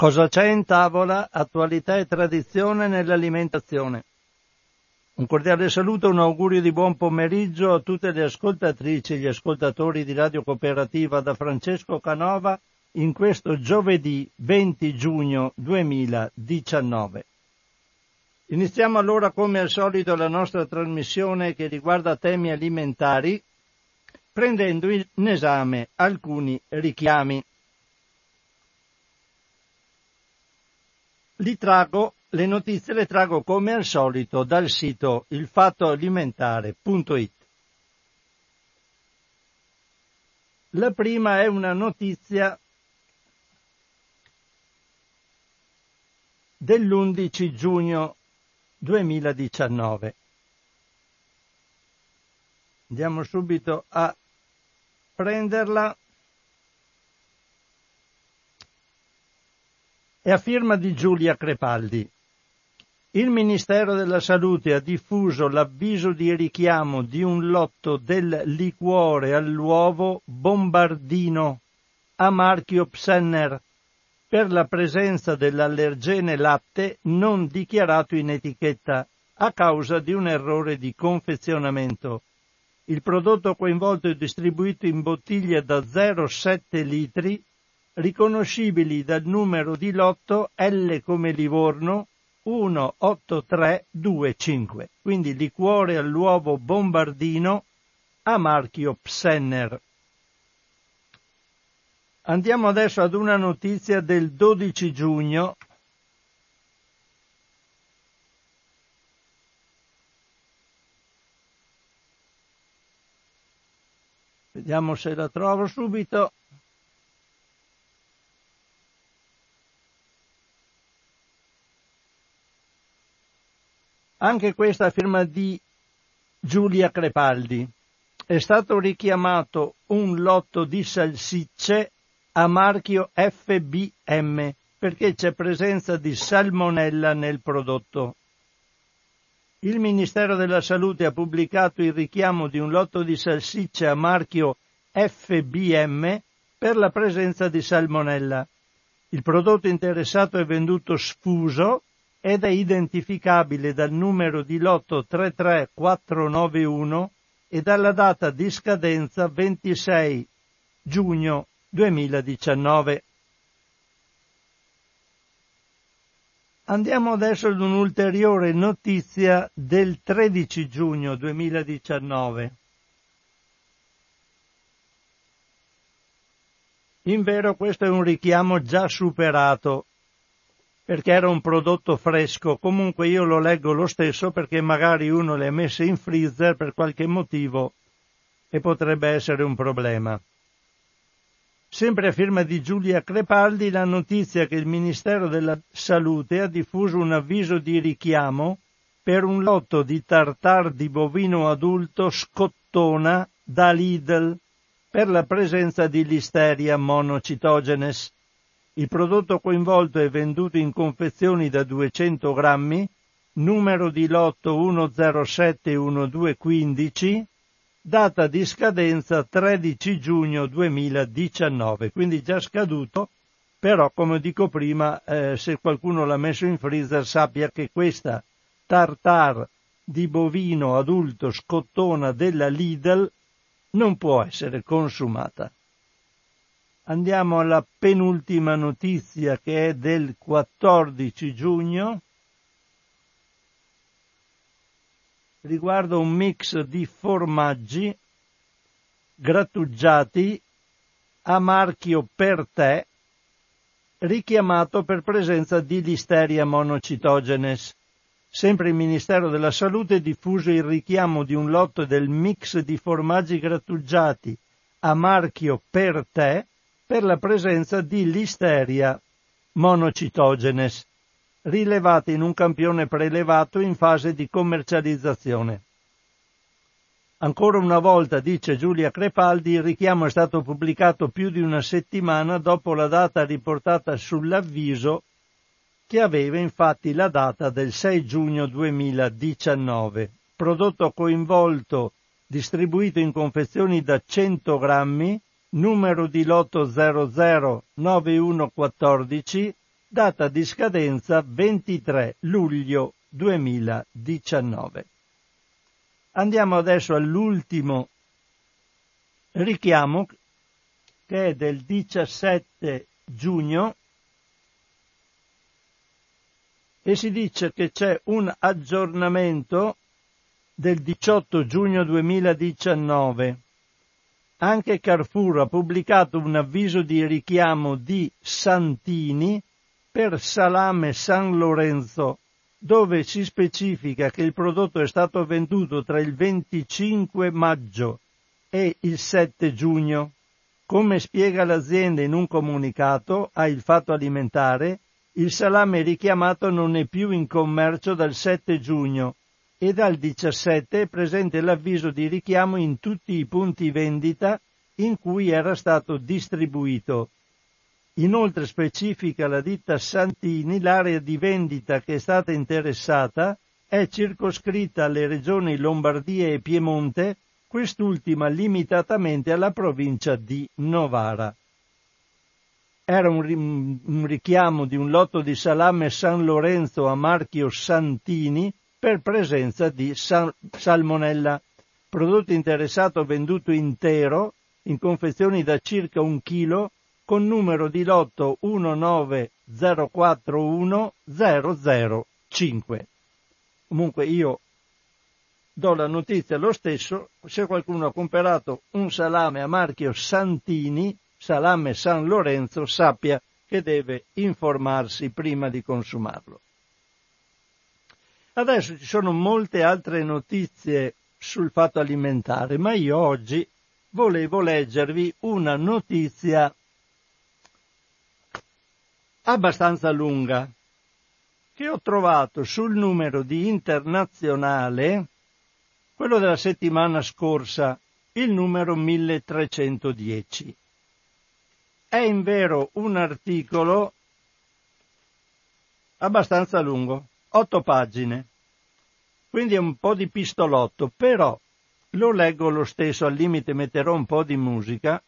Cosa c'è in tavola? Attualità e tradizione nell'alimentazione. Un cordiale saluto, un augurio di buon pomeriggio a tutte le ascoltatrici e gli ascoltatori di Radio Cooperativa da Francesco Canova in questo giovedì 20 giugno 2019. Iniziamo allora come al solito la nostra trasmissione che riguarda temi alimentari prendendo in esame alcuni richiami. Li trago, le notizie le trago come al solito dal sito ilfattoalimentare.it. La prima è una notizia dell'11 giugno 2019. Andiamo subito a prenderla. È a firma di Giulia Crepaldi. Il Ministero della Salute ha diffuso l'avviso di richiamo di un lotto del liquore all'uovo bombardino a marchio Psenner per la presenza dell'allergene latte non dichiarato in etichetta a causa di un errore di confezionamento. Il prodotto coinvolto è distribuito in bottiglie da 0,7 litri riconoscibili dal numero di lotto L come Livorno 18325, quindi liquore all'uovo bombardino a marchio Psenner. Andiamo adesso ad una notizia del 12 giugno. Vediamo se la trovo subito. Anche questa firma di Giulia Crepaldi. È stato richiamato un lotto di salsicce a marchio FBM perché c'è presenza di salmonella nel prodotto. Il Ministero della Salute ha pubblicato il richiamo di un lotto di salsicce a marchio FBM per la presenza di salmonella. Il prodotto interessato è venduto sfuso ed è identificabile dal numero di lotto 33491 e dalla data di scadenza 26 giugno 2019. Andiamo adesso ad un'ulteriore notizia del 13 giugno 2019. In vero questo è un richiamo già superato perché era un prodotto fresco, comunque io lo leggo lo stesso perché magari uno le ha messe in freezer per qualche motivo e potrebbe essere un problema. Sempre a firma di Giulia Crepaldi la notizia che il Ministero della Salute ha diffuso un avviso di richiamo per un lotto di tartar di bovino adulto scottona da Lidl per la presenza di Listeria monocitogenes il prodotto coinvolto è venduto in confezioni da 200 grammi, numero di lotto 1071215, data di scadenza 13 giugno 2019, quindi già scaduto, però come dico prima, eh, se qualcuno l'ha messo in freezer sappia che questa tartar di bovino adulto scottona della Lidl non può essere consumata. Andiamo alla penultima notizia che è del 14 giugno. Riguarda un mix di formaggi grattugiati a marchio per te richiamato per presenza di Listeria monocitogenes. Sempre il Ministero della Salute ha diffuso il richiamo di un lotto del mix di formaggi grattugiati a marchio per te per la presenza di Listeria monocitogenes, rilevate in un campione prelevato in fase di commercializzazione. Ancora una volta, dice Giulia Crepaldi, il richiamo è stato pubblicato più di una settimana dopo la data riportata sull'avviso che aveva infatti la data del 6 giugno 2019. Prodotto coinvolto distribuito in confezioni da 100 grammi numero di lotto 009114, data di scadenza 23 luglio 2019. Andiamo adesso all'ultimo richiamo che è del 17 giugno e si dice che c'è un aggiornamento del 18 giugno 2019. Anche Carrefour ha pubblicato un avviso di richiamo di Santini per salame San Lorenzo, dove si specifica che il prodotto è stato venduto tra il 25 maggio e il 7 giugno. Come spiega l'azienda in un comunicato a Il Fatto Alimentare, il salame richiamato non è più in commercio dal 7 giugno e dal 17 è presente l'avviso di richiamo in tutti i punti vendita in cui era stato distribuito. Inoltre specifica la ditta Santini l'area di vendita che è stata interessata è circoscritta alle regioni Lombardia e Piemonte, quest'ultima limitatamente alla provincia di Novara. Era un, richiamo di un lotto di salame San Lorenzo a marchio Santini per presenza di sal- salmonella. Prodotto interessato venduto intero in confezioni da circa un chilo con numero di lotto 19041 Comunque io do la notizia lo stesso, se qualcuno ha comprato un salame a marchio Santini, salame San Lorenzo, sappia che deve informarsi prima di consumarlo. Adesso ci sono molte altre notizie sul fatto alimentare, ma io oggi volevo leggervi una notizia abbastanza lunga che ho trovato sul numero di internazionale, quello della settimana scorsa, il numero 1310. È in vero un articolo abbastanza lungo, otto pagine, quindi è un po' di pistolotto, però lo leggo lo stesso, al limite metterò un po' di musica,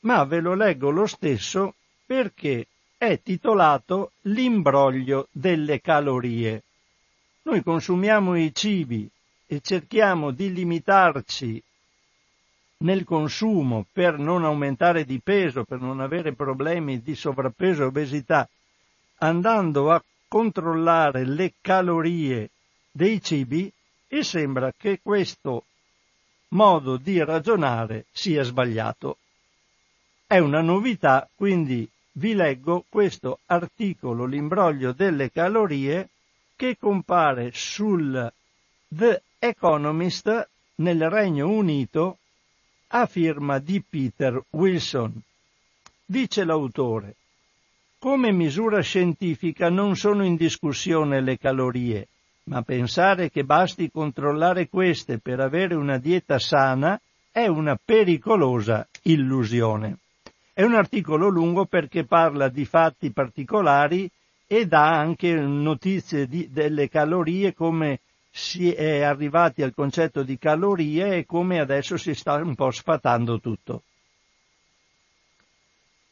ma ve lo leggo lo stesso perché è titolato L'imbroglio delle calorie. Noi consumiamo i cibi e cerchiamo di limitarci nel consumo per non aumentare di peso, per non avere problemi di sovrappeso e obesità, andando a controllare le calorie dei cibi e sembra che questo modo di ragionare sia sbagliato. È una novità, quindi vi leggo questo articolo, l'imbroglio delle calorie, che compare sul The Economist nel Regno Unito a firma di Peter Wilson. Dice l'autore, come misura scientifica non sono in discussione le calorie, ma pensare che basti controllare queste per avere una dieta sana è una pericolosa illusione. È un articolo lungo perché parla di fatti particolari e dà anche notizie di, delle calorie, come si è arrivati al concetto di calorie e come adesso si sta un po' sfatando tutto.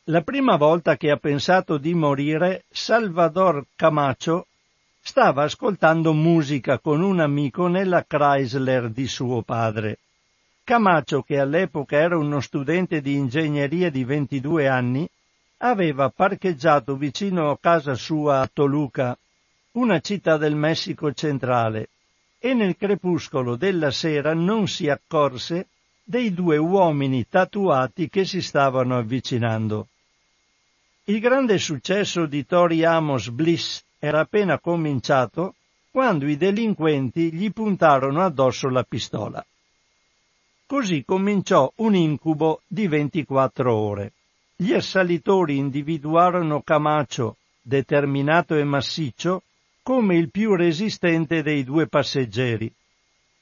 La prima volta che ha pensato di morire, Salvador Camacho stava ascoltando musica con un amico nella Chrysler di suo padre. Camacho, che all'epoca era uno studente di ingegneria di 22 anni, aveva parcheggiato vicino a casa sua a Toluca, una città del Messico centrale, e nel crepuscolo della sera non si accorse dei due uomini tatuati che si stavano avvicinando. Il grande successo di Tori Amos Bliss era appena cominciato quando i delinquenti gli puntarono addosso la pistola. Così cominciò un incubo di 24 ore. Gli assalitori individuarono Camacho, determinato e massiccio, come il più resistente dei due passeggeri.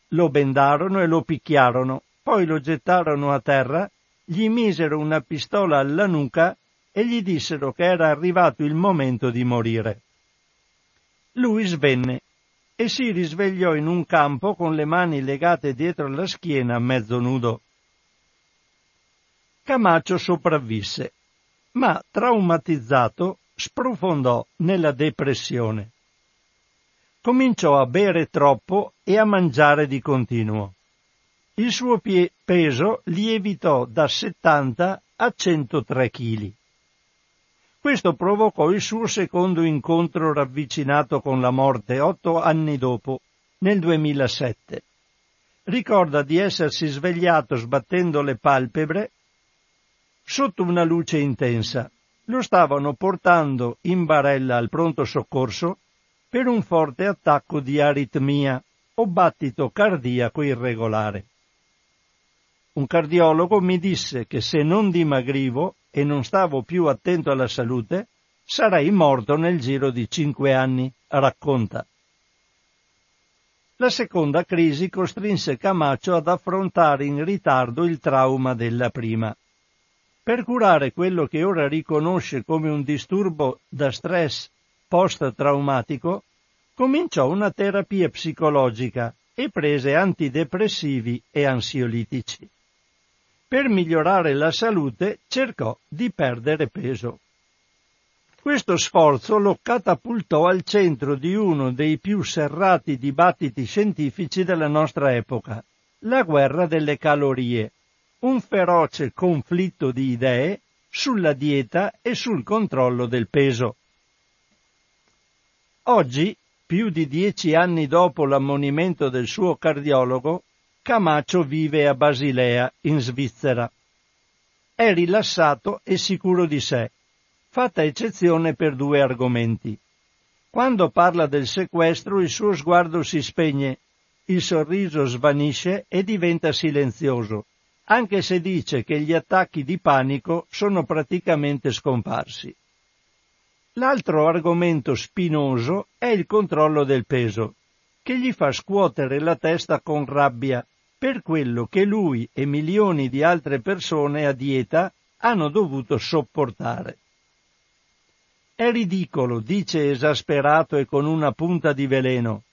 Lo bendarono e lo picchiarono, poi lo gettarono a terra, gli misero una pistola alla nuca e gli dissero che era arrivato il momento di morire. Lui svenne e si risvegliò in un campo con le mani legate dietro la schiena mezzo nudo. Camacho sopravvisse, ma traumatizzato sprofondò nella depressione. Cominciò a bere troppo e a mangiare di continuo. Il suo peso lievitò da 70 a 103 kg. Questo provocò il suo secondo incontro ravvicinato con la morte otto anni dopo, nel 2007. Ricorda di essersi svegliato sbattendo le palpebre sotto una luce intensa. Lo stavano portando in barella al pronto soccorso per un forte attacco di aritmia o battito cardiaco irregolare. Un cardiologo mi disse che se non dimagrivo e non stavo più attento alla salute, sarei morto nel giro di cinque anni, racconta. La seconda crisi costrinse Camacho ad affrontare in ritardo il trauma della prima. Per curare quello che ora riconosce come un disturbo da stress post-traumatico, cominciò una terapia psicologica e prese antidepressivi e ansiolitici per migliorare la salute cercò di perdere peso. Questo sforzo lo catapultò al centro di uno dei più serrati dibattiti scientifici della nostra epoca, la guerra delle calorie, un feroce conflitto di idee sulla dieta e sul controllo del peso. Oggi, più di dieci anni dopo l'ammonimento del suo cardiologo, Camacho vive a Basilea, in Svizzera. È rilassato e sicuro di sé, fatta eccezione per due argomenti. Quando parla del sequestro il suo sguardo si spegne, il sorriso svanisce e diventa silenzioso, anche se dice che gli attacchi di panico sono praticamente scomparsi. L'altro argomento spinoso è il controllo del peso, che gli fa scuotere la testa con rabbia per quello che lui e milioni di altre persone a dieta hanno dovuto sopportare. È ridicolo, dice esasperato e con una punta di veleno.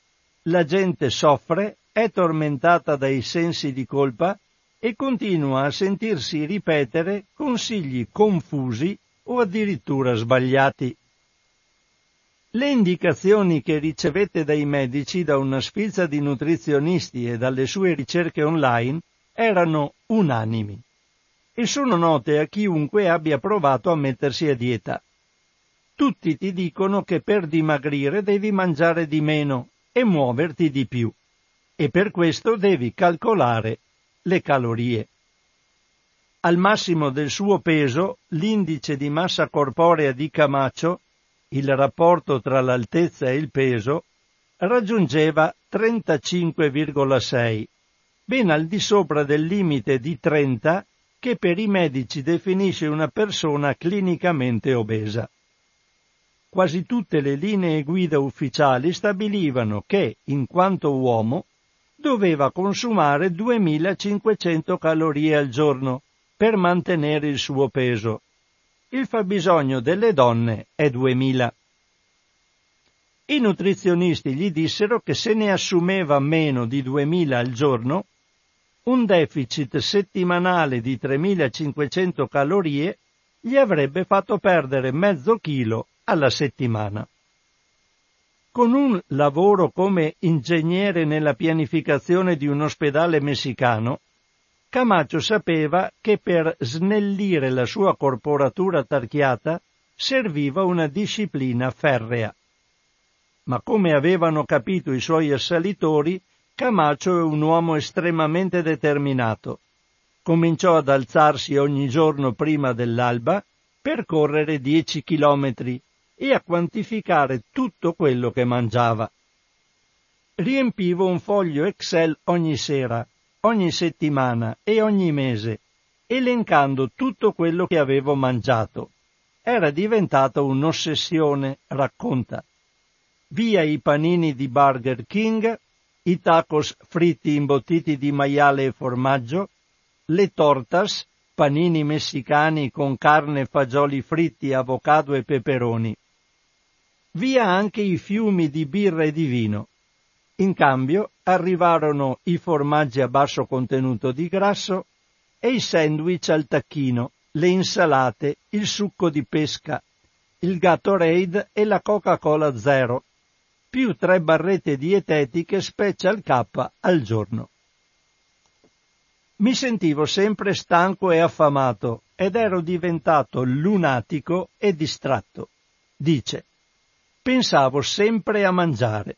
La gente soffre, è tormentata dai sensi di colpa e continua a sentirsi ripetere consigli confusi o addirittura sbagliati. Le indicazioni che ricevette dai medici da una sfilza di nutrizionisti e dalle sue ricerche online erano unanimi e sono note a chiunque abbia provato a mettersi a dieta. Tutti ti dicono che per dimagrire devi mangiare di meno e muoverti di più e per questo devi calcolare le calorie. Al massimo del suo peso, l'indice di massa corporea di Camacho il rapporto tra l'altezza e il peso raggiungeva 35,6, ben al di sopra del limite di 30 che per i medici definisce una persona clinicamente obesa. Quasi tutte le linee guida ufficiali stabilivano che, in quanto uomo, doveva consumare 2500 calorie al giorno per mantenere il suo peso il fabbisogno delle donne è 2000. I nutrizionisti gli dissero che se ne assumeva meno di 2000 al giorno, un deficit settimanale di 3500 calorie gli avrebbe fatto perdere mezzo chilo alla settimana. Con un lavoro come ingegnere nella pianificazione di un ospedale messicano, Camacho sapeva che per snellire la sua corporatura tarchiata serviva una disciplina ferrea. Ma come avevano capito i suoi assalitori, Camacho è un uomo estremamente determinato. Cominciò ad alzarsi ogni giorno prima dell'alba per correre dieci chilometri e a quantificare tutto quello che mangiava. Riempivo un foglio Excel ogni sera ogni settimana e ogni mese, elencando tutto quello che avevo mangiato. Era diventata un'ossessione, racconta. Via i panini di Burger King, i tacos fritti imbottiti di maiale e formaggio, le tortas, panini messicani con carne, fagioli fritti, avocado e peperoni. Via anche i fiumi di birra e di vino. In cambio arrivarono i formaggi a basso contenuto di grasso e i sandwich al tacchino, le insalate, il succo di pesca, il Gatorade e la Coca-Cola Zero, più tre barrette dietetiche Special K al giorno. Mi sentivo sempre stanco e affamato ed ero diventato lunatico e distratto. Dice, pensavo sempre a mangiare.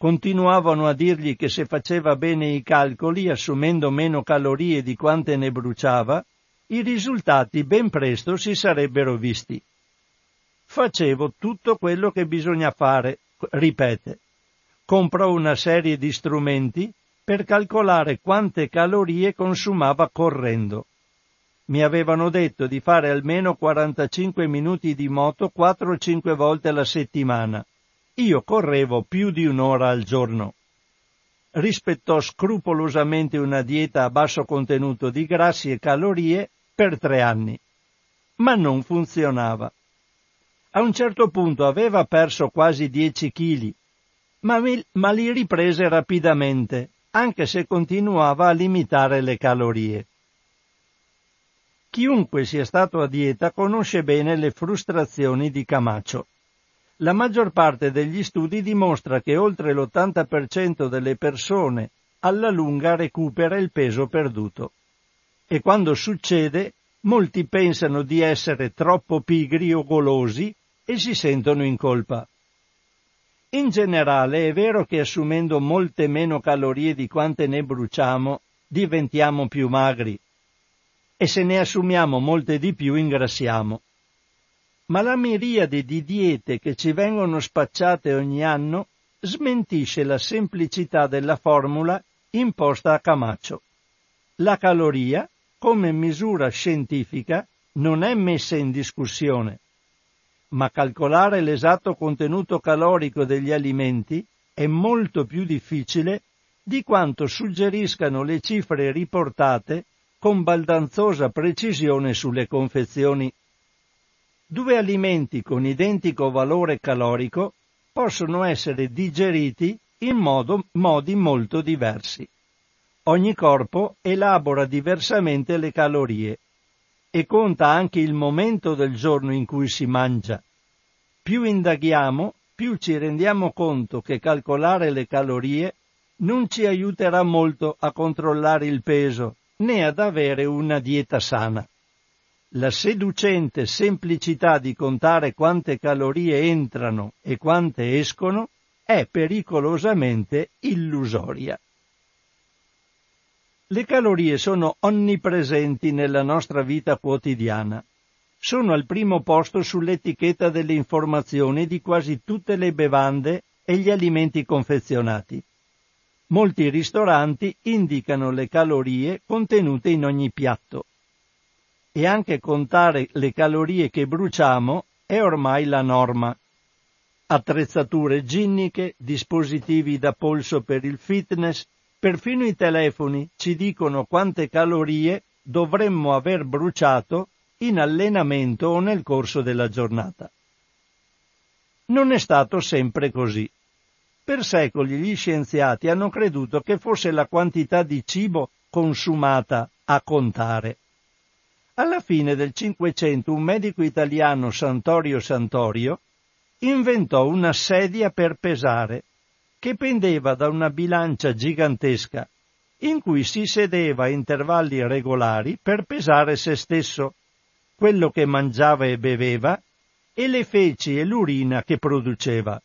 Continuavano a dirgli che se faceva bene i calcoli, assumendo meno calorie di quante ne bruciava, i risultati ben presto si sarebbero visti. Facevo tutto quello che bisogna fare, ripete. Comprò una serie di strumenti per calcolare quante calorie consumava correndo. Mi avevano detto di fare almeno 45 minuti di moto 4 o 5 volte alla settimana io correvo più di un'ora al giorno. Rispettò scrupolosamente una dieta a basso contenuto di grassi e calorie per tre anni. Ma non funzionava. A un certo punto aveva perso quasi 10 chili, ma, ma li riprese rapidamente, anche se continuava a limitare le calorie. Chiunque sia stato a dieta conosce bene le frustrazioni di Camacho la maggior parte degli studi dimostra che oltre l'80% delle persone alla lunga recupera il peso perduto. E quando succede, molti pensano di essere troppo pigri o golosi e si sentono in colpa. In generale è vero che assumendo molte meno calorie di quante ne bruciamo, diventiamo più magri. E se ne assumiamo molte di più ingrassiamo ma la miriade di diete che ci vengono spacciate ogni anno smentisce la semplicità della formula imposta a Camacho. La caloria, come misura scientifica, non è messa in discussione, ma calcolare l'esatto contenuto calorico degli alimenti è molto più difficile di quanto suggeriscano le cifre riportate con baldanzosa precisione sulle confezioni due alimenti con identico valore calorico possono essere digeriti in modo, modi molto diversi. Ogni corpo elabora diversamente le calorie e conta anche il momento del giorno in cui si mangia. Più indaghiamo, più ci rendiamo conto che calcolare le calorie non ci aiuterà molto a controllare il peso né ad avere una dieta sana. La seducente semplicità di contare quante calorie entrano e quante escono è pericolosamente illusoria. Le calorie sono onnipresenti nella nostra vita quotidiana. Sono al primo posto sull'etichetta delle informazioni di quasi tutte le bevande e gli alimenti confezionati. Molti ristoranti indicano le calorie contenute in ogni piatto e anche contare le calorie che bruciamo è ormai la norma. Attrezzature ginniche, dispositivi da polso per il fitness, perfino i telefoni ci dicono quante calorie dovremmo aver bruciato in allenamento o nel corso della giornata. Non è stato sempre così. Per secoli gli scienziati hanno creduto che fosse la quantità di cibo consumata a contare. Alla fine del Cinquecento un medico italiano, Santorio Santorio, inventò una sedia per pesare, che pendeva da una bilancia gigantesca, in cui si sedeva a intervalli regolari per pesare se stesso, quello che mangiava e beveva, e le feci e l'urina che produceva.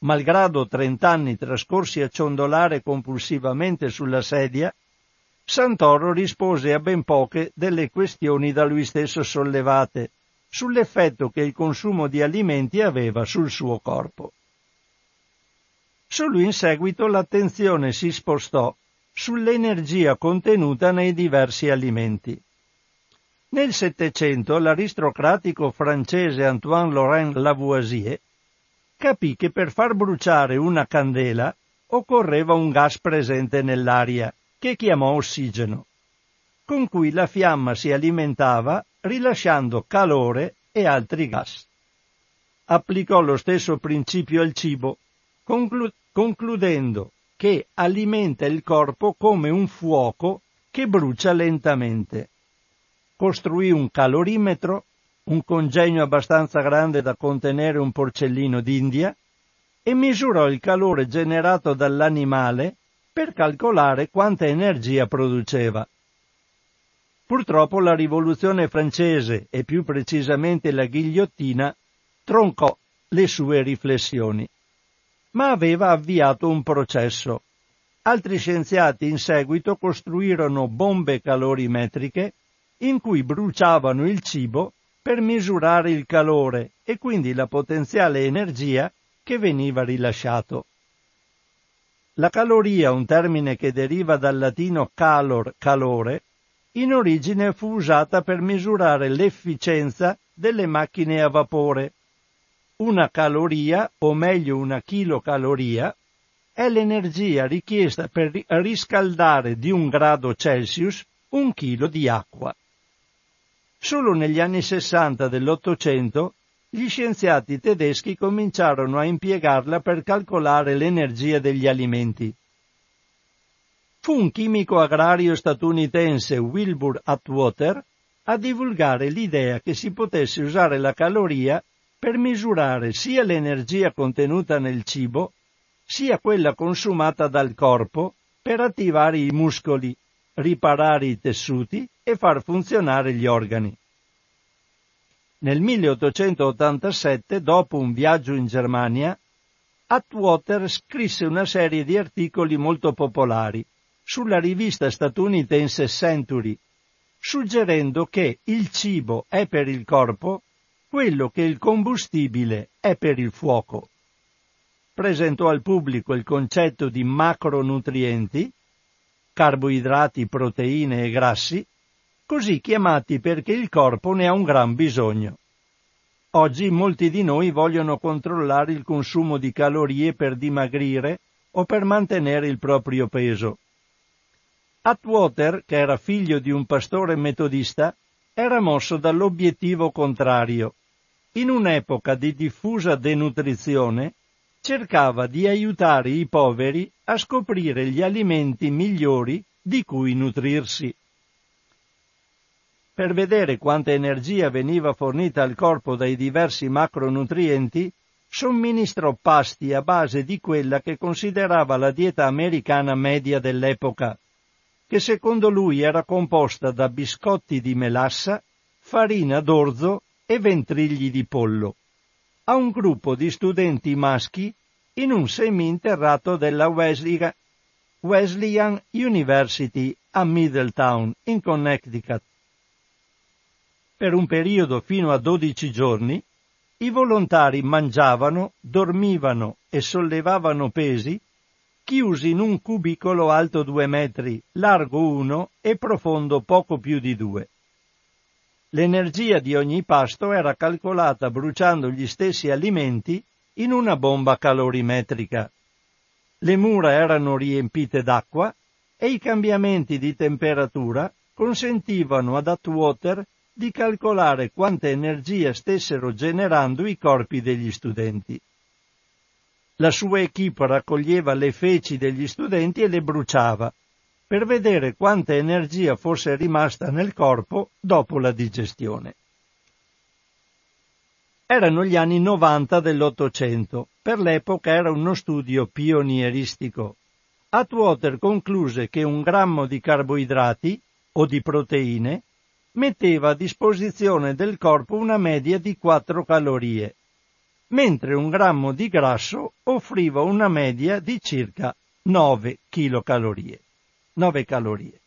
Malgrado trent'anni trascorsi a ciondolare compulsivamente sulla sedia, Santoro rispose a ben poche delle questioni da lui stesso sollevate sull'effetto che il consumo di alimenti aveva sul suo corpo. Solo in seguito l'attenzione si spostò sull'energia contenuta nei diversi alimenti. Nel Settecento l'aristocratico francese Antoine Laurent Lavoisier capì che per far bruciare una candela occorreva un gas presente nell'aria che chiamò ossigeno, con cui la fiamma si alimentava rilasciando calore e altri gas. Applicò lo stesso principio al cibo, conclu- concludendo che alimenta il corpo come un fuoco che brucia lentamente. Costruì un calorimetro un congegno abbastanza grande da contenere un porcellino d'India, e misurò il calore generato dall'animale per calcolare quanta energia produceva. Purtroppo la rivoluzione francese e più precisamente la ghigliottina troncò le sue riflessioni. Ma aveva avviato un processo. Altri scienziati in seguito costruirono bombe calorimetriche in cui bruciavano il cibo per misurare il calore e quindi la potenziale energia che veniva rilasciato. La caloria, un termine che deriva dal latino calor, calore, in origine fu usata per misurare l'efficienza delle macchine a vapore. Una caloria, o meglio una chilocaloria, è l'energia richiesta per riscaldare di un grado Celsius un chilo di acqua. Solo negli anni 60 dell'Ottocento gli scienziati tedeschi cominciarono a impiegarla per calcolare l'energia degli alimenti. Fu un chimico agrario statunitense Wilbur Atwater a divulgare l'idea che si potesse usare la caloria per misurare sia l'energia contenuta nel cibo, sia quella consumata dal corpo per attivare i muscoli, riparare i tessuti e far funzionare gli organi. Nel 1887, dopo un viaggio in Germania, Atwater scrisse una serie di articoli molto popolari, sulla rivista statunitense Century, suggerendo che il cibo è per il corpo quello che il combustibile è per il fuoco. Presentò al pubblico il concetto di macronutrienti, carboidrati, proteine e grassi, così chiamati perché il corpo ne ha un gran bisogno. Oggi molti di noi vogliono controllare il consumo di calorie per dimagrire o per mantenere il proprio peso. Atwater, che era figlio di un pastore metodista, era mosso dall'obiettivo contrario. In un'epoca di diffusa denutrizione, cercava di aiutare i poveri a scoprire gli alimenti migliori di cui nutrirsi. Per vedere quanta energia veniva fornita al corpo dai diversi macronutrienti, somministrò pasti a base di quella che considerava la dieta americana media dell'epoca, che secondo lui era composta da biscotti di melassa, farina d'orzo e ventrigli di pollo, a un gruppo di studenti maschi in un seminterrato della Wesleyan University a Middletown, in Connecticut. Per un periodo fino a 12 giorni, i volontari mangiavano, dormivano e sollevavano pesi chiusi in un cubicolo alto due metri, largo uno e profondo poco più di due. L'energia di ogni pasto era calcolata bruciando gli stessi alimenti in una bomba calorimetrica. Le mura erano riempite d'acqua e i cambiamenti di temperatura consentivano ad Atwater di calcolare quanta energia stessero generando i corpi degli studenti. La sua equipe raccoglieva le feci degli studenti e le bruciava, per vedere quanta energia fosse rimasta nel corpo dopo la digestione. Erano gli anni 90 dell'Ottocento, per l'epoca era uno studio pionieristico. Atwater concluse che un grammo di carboidrati o di proteine metteva a disposizione del corpo una media di 4 calorie mentre un grammo di grasso offriva una media di circa 9 kcal. 9 calorie.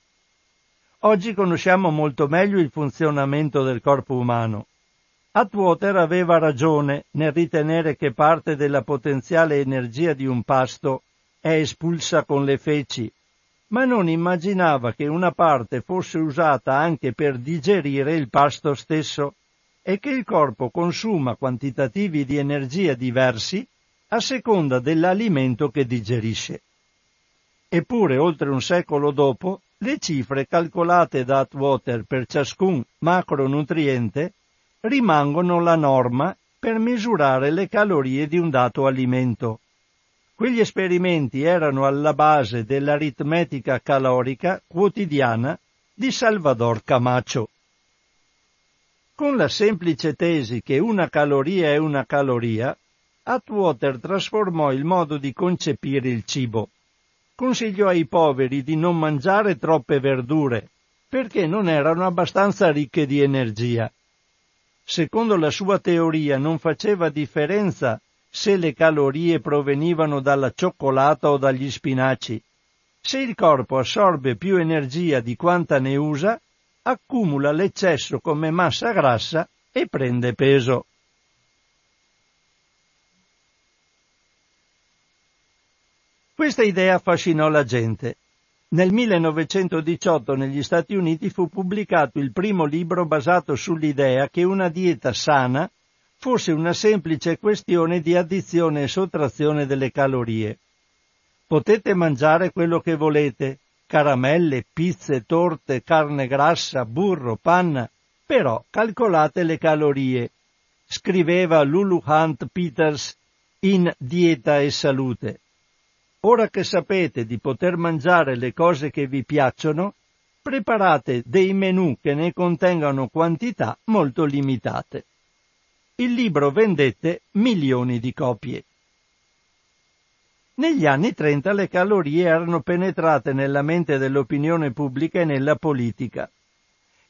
Oggi conosciamo molto meglio il funzionamento del corpo umano. Atwater aveva ragione nel ritenere che parte della potenziale energia di un pasto è espulsa con le feci, ma non immaginava che una parte fosse usata anche per digerire il pasto stesso è che il corpo consuma quantitativi di energia diversi a seconda dell'alimento che digerisce. Eppure, oltre un secolo dopo, le cifre calcolate da Atwater per ciascun macronutriente rimangono la norma per misurare le calorie di un dato alimento. Quegli esperimenti erano alla base dell'aritmetica calorica quotidiana di Salvador Camacho. Con la semplice tesi che una caloria è una caloria, Atwater trasformò il modo di concepire il cibo. Consigliò ai poveri di non mangiare troppe verdure, perché non erano abbastanza ricche di energia. Secondo la sua teoria non faceva differenza se le calorie provenivano dalla cioccolata o dagli spinaci. Se il corpo assorbe più energia di quanta ne usa, accumula l'eccesso come massa grassa e prende peso. Questa idea affascinò la gente. Nel 1918 negli Stati Uniti fu pubblicato il primo libro basato sull'idea che una dieta sana fosse una semplice questione di addizione e sottrazione delle calorie. Potete mangiare quello che volete, caramelle, pizze, torte, carne grassa, burro, panna, però calcolate le calorie, scriveva Lulu Hunt Peters in Dieta e Salute. Ora che sapete di poter mangiare le cose che vi piacciono, preparate dei menù che ne contengano quantità molto limitate. Il libro vendette milioni di copie. Negli anni 30 le calorie erano penetrate nella mente dell'opinione pubblica e nella politica.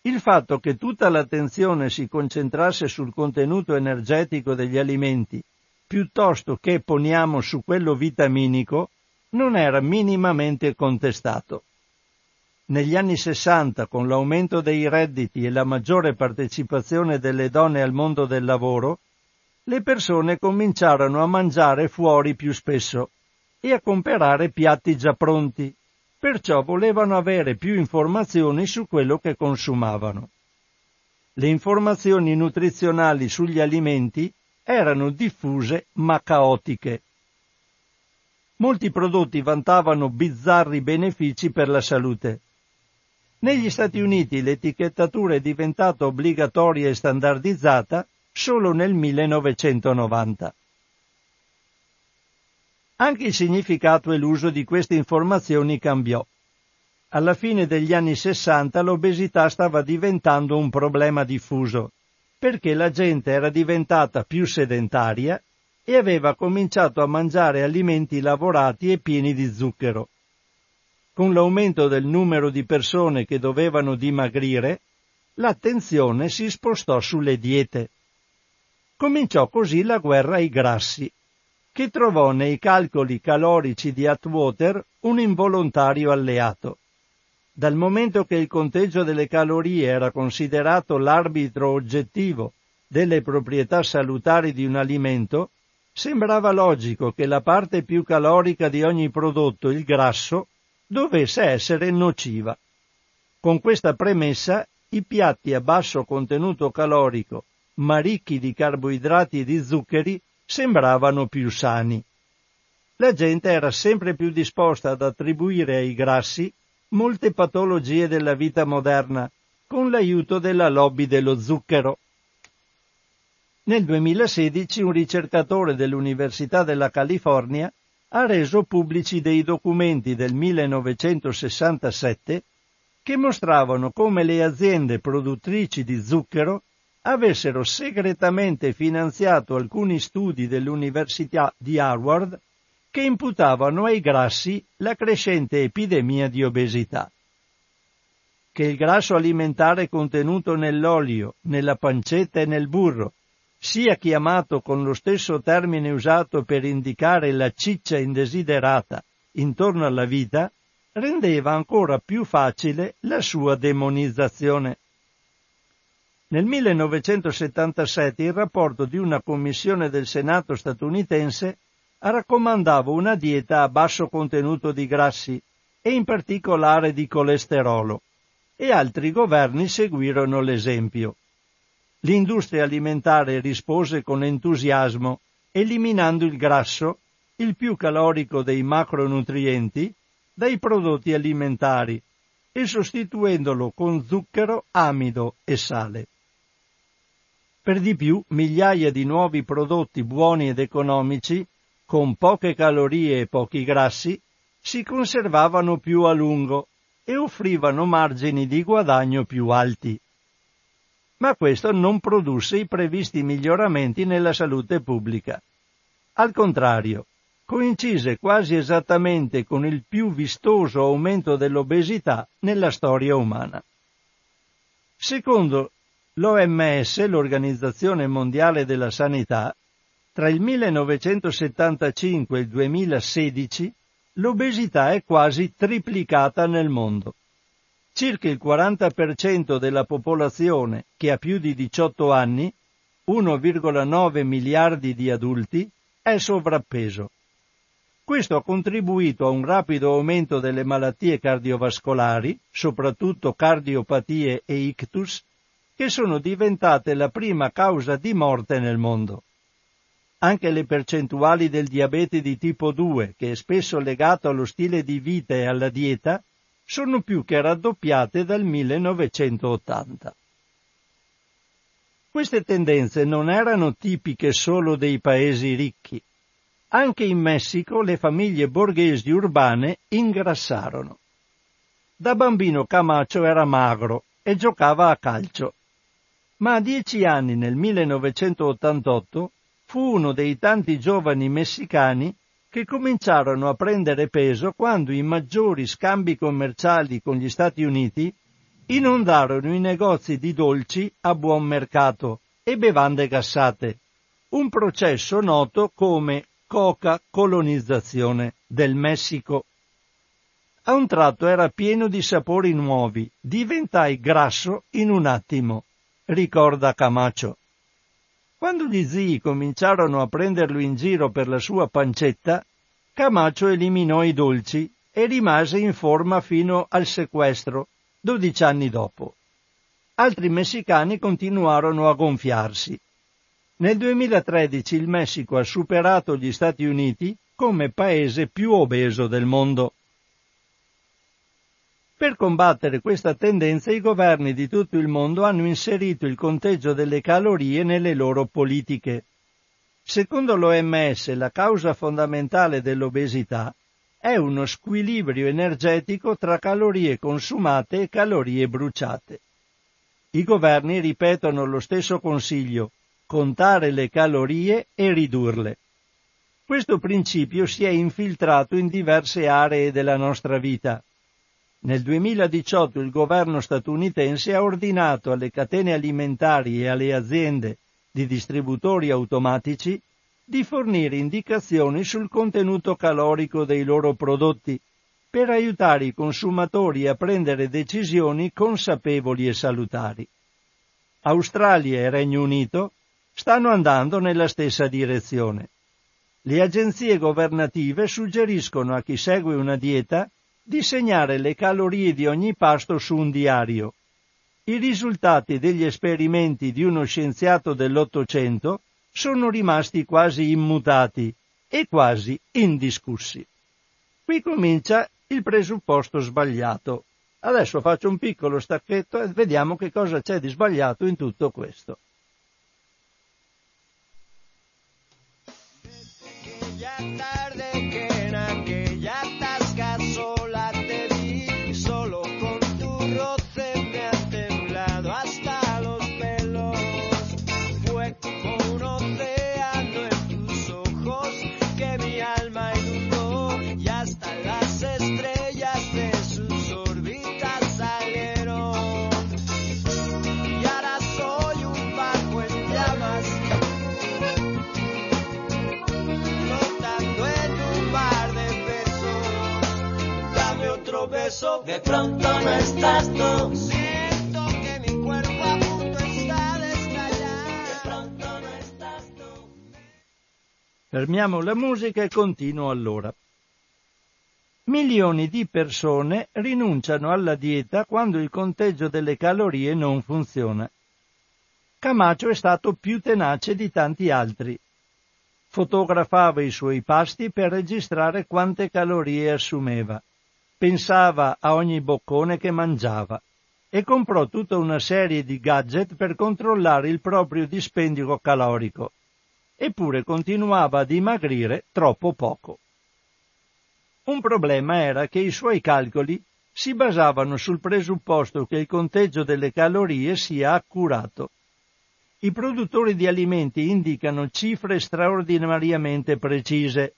Il fatto che tutta l'attenzione si concentrasse sul contenuto energetico degli alimenti piuttosto che poniamo su quello vitaminico non era minimamente contestato. Negli anni 60, con l'aumento dei redditi e la maggiore partecipazione delle donne al mondo del lavoro, le persone cominciarono a mangiare fuori più spesso e a comprare piatti già pronti, perciò volevano avere più informazioni su quello che consumavano. Le informazioni nutrizionali sugli alimenti erano diffuse ma caotiche. Molti prodotti vantavano bizzarri benefici per la salute. Negli Stati Uniti l'etichettatura è diventata obbligatoria e standardizzata solo nel 1990. Anche il significato e l'uso di queste informazioni cambiò. Alla fine degli anni Sessanta l'obesità stava diventando un problema diffuso, perché la gente era diventata più sedentaria e aveva cominciato a mangiare alimenti lavorati e pieni di zucchero. Con l'aumento del numero di persone che dovevano dimagrire, l'attenzione si spostò sulle diete. Cominciò così la guerra ai grassi che trovò nei calcoli calorici di Atwater un involontario alleato. Dal momento che il conteggio delle calorie era considerato l'arbitro oggettivo delle proprietà salutari di un alimento, sembrava logico che la parte più calorica di ogni prodotto, il grasso, dovesse essere nociva. Con questa premessa, i piatti a basso contenuto calorico, ma ricchi di carboidrati e di zuccheri, sembravano più sani. La gente era sempre più disposta ad attribuire ai grassi molte patologie della vita moderna, con l'aiuto della lobby dello zucchero. Nel 2016 un ricercatore dell'Università della California ha reso pubblici dei documenti del 1967 che mostravano come le aziende produttrici di zucchero avessero segretamente finanziato alcuni studi dell'Università di Harvard che imputavano ai grassi la crescente epidemia di obesità. Che il grasso alimentare contenuto nell'olio, nella pancetta e nel burro sia chiamato con lo stesso termine usato per indicare la ciccia indesiderata intorno alla vita, rendeva ancora più facile la sua demonizzazione. Nel 1977 il rapporto di una commissione del Senato statunitense raccomandava una dieta a basso contenuto di grassi e in particolare di colesterolo, e altri governi seguirono l'esempio. L'industria alimentare rispose con entusiasmo, eliminando il grasso, il più calorico dei macronutrienti, dai prodotti alimentari e sostituendolo con zucchero, amido e sale. Per di più, migliaia di nuovi prodotti buoni ed economici, con poche calorie e pochi grassi, si conservavano più a lungo e offrivano margini di guadagno più alti. Ma questo non produsse i previsti miglioramenti nella salute pubblica. Al contrario, coincise quasi esattamente con il più vistoso aumento dell'obesità nella storia umana. Secondo l'OMS, l'Organizzazione Mondiale della Sanità, tra il 1975 e il 2016 l'obesità è quasi triplicata nel mondo. Circa il 40% della popolazione che ha più di 18 anni, 1,9 miliardi di adulti, è sovrappeso. Questo ha contribuito a un rapido aumento delle malattie cardiovascolari, soprattutto cardiopatie e ictus, che sono diventate la prima causa di morte nel mondo. Anche le percentuali del diabete di tipo 2, che è spesso legato allo stile di vita e alla dieta, sono più che raddoppiate dal 1980. Queste tendenze non erano tipiche solo dei paesi ricchi. Anche in Messico le famiglie borghesi urbane ingrassarono. Da bambino Camacho era magro e giocava a calcio. Ma a dieci anni nel 1988 fu uno dei tanti giovani messicani che cominciarono a prendere peso quando i maggiori scambi commerciali con gli Stati Uniti inondarono i negozi di dolci a buon mercato e bevande gassate, un processo noto come coca colonizzazione del Messico. A un tratto era pieno di sapori nuovi, diventai grasso in un attimo, ricorda Camacho. Quando gli zii cominciarono a prenderlo in giro per la sua pancetta, Camacho eliminò i dolci e rimase in forma fino al sequestro, dodici anni dopo. Altri messicani continuarono a gonfiarsi. Nel 2013 il Messico ha superato gli Stati Uniti come paese più obeso del mondo. Per combattere questa tendenza i governi di tutto il mondo hanno inserito il conteggio delle calorie nelle loro politiche. Secondo l'OMS la causa fondamentale dell'obesità è uno squilibrio energetico tra calorie consumate e calorie bruciate. I governi ripetono lo stesso consiglio, contare le calorie e ridurle. Questo principio si è infiltrato in diverse aree della nostra vita, nel 2018 il governo statunitense ha ordinato alle catene alimentari e alle aziende di distributori automatici di fornire indicazioni sul contenuto calorico dei loro prodotti per aiutare i consumatori a prendere decisioni consapevoli e salutari. Australia e Regno Unito stanno andando nella stessa direzione. Le agenzie governative suggeriscono a chi segue una dieta di segnare le calorie di ogni pasto su un diario. I risultati degli esperimenti di uno scienziato dell'Ottocento sono rimasti quasi immutati e quasi indiscussi. Qui comincia il presupposto sbagliato. Adesso faccio un piccolo stacchetto e vediamo che cosa c'è di sbagliato in tutto questo. De pronto no estás tú. Siento que mi cuerpo a punto está de estallar. De pronto no estás tú. Fermiamo la musica e continuo allora. Milioni di persone rinunciano alla dieta quando il conteggio delle calorie non funziona. Camacho è stato più tenace di tanti altri. Fotografava i suoi pasti per registrare quante calorie assumeva pensava a ogni boccone che mangiava e comprò tutta una serie di gadget per controllare il proprio dispendio calorico. Eppure continuava a dimagrire troppo poco. Un problema era che i suoi calcoli si basavano sul presupposto che il conteggio delle calorie sia accurato. I produttori di alimenti indicano cifre straordinariamente precise.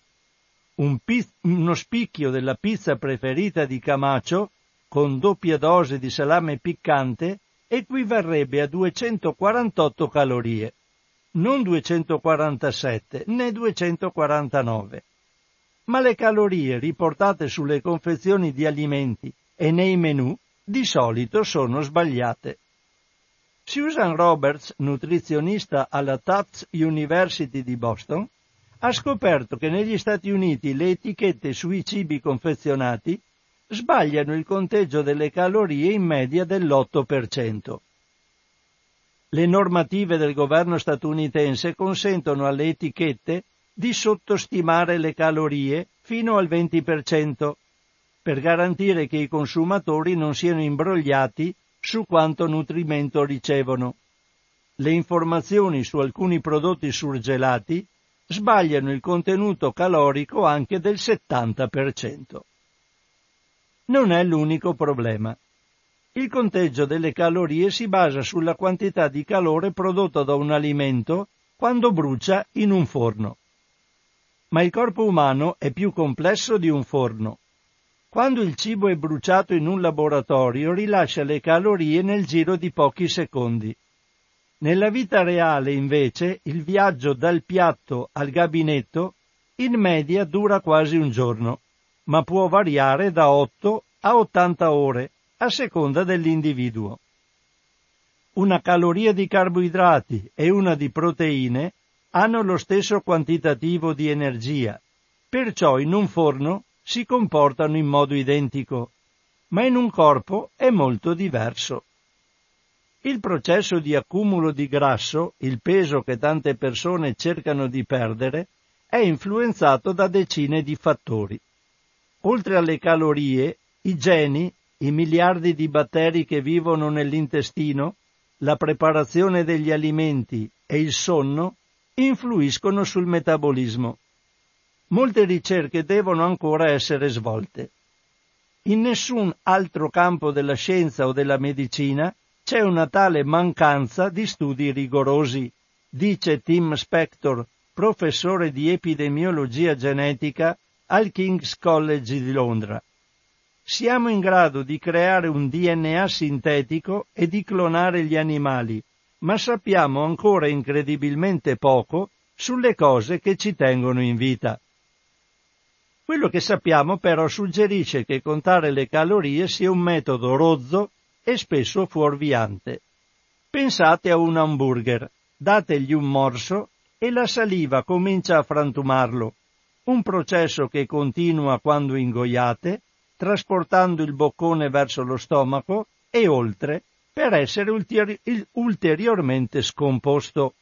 Un piz- uno spicchio della pizza preferita di Camacho, con doppia dose di salame piccante, equivarrebbe a 248 calorie, non 247 né 249. Ma le calorie riportate sulle confezioni di alimenti e nei menù di solito sono sbagliate. Susan Roberts, nutrizionista alla Tufts University di Boston, ha scoperto che negli Stati Uniti le etichette sui cibi confezionati sbagliano il conteggio delle calorie in media dell'8%. Le normative del governo statunitense consentono alle etichette di sottostimare le calorie fino al 20% per garantire che i consumatori non siano imbrogliati su quanto nutrimento ricevono. Le informazioni su alcuni prodotti surgelati sbagliano il contenuto calorico anche del 70%. Non è l'unico problema. Il conteggio delle calorie si basa sulla quantità di calore prodotto da un alimento quando brucia in un forno. Ma il corpo umano è più complesso di un forno. Quando il cibo è bruciato in un laboratorio rilascia le calorie nel giro di pochi secondi. Nella vita reale, invece, il viaggio dal piatto al gabinetto in media dura quasi un giorno, ma può variare da 8 a 80 ore, a seconda dell'individuo. Una caloria di carboidrati e una di proteine hanno lo stesso quantitativo di energia, perciò in un forno si comportano in modo identico, ma in un corpo è molto diverso. Il processo di accumulo di grasso, il peso che tante persone cercano di perdere, è influenzato da decine di fattori. Oltre alle calorie, i geni, i miliardi di batteri che vivono nell'intestino, la preparazione degli alimenti e il sonno influiscono sul metabolismo molte ricerche devono ancora essere svolte. In nessun altro campo della scienza o della medicina c'è una tale mancanza di studi rigorosi, dice Tim Spector, professore di epidemiologia genetica al King's College di Londra. Siamo in grado di creare un DNA sintetico e di clonare gli animali, ma sappiamo ancora incredibilmente poco sulle cose che ci tengono in vita. Quello che sappiamo però suggerisce che contare le calorie sia un metodo rozzo e spesso fuorviante. Pensate a un hamburger, dategli un morso e la saliva comincia a frantumarlo, un processo che continua quando ingoiate, trasportando il boccone verso lo stomaco e oltre per essere ulteri- ulteriormente scomposto.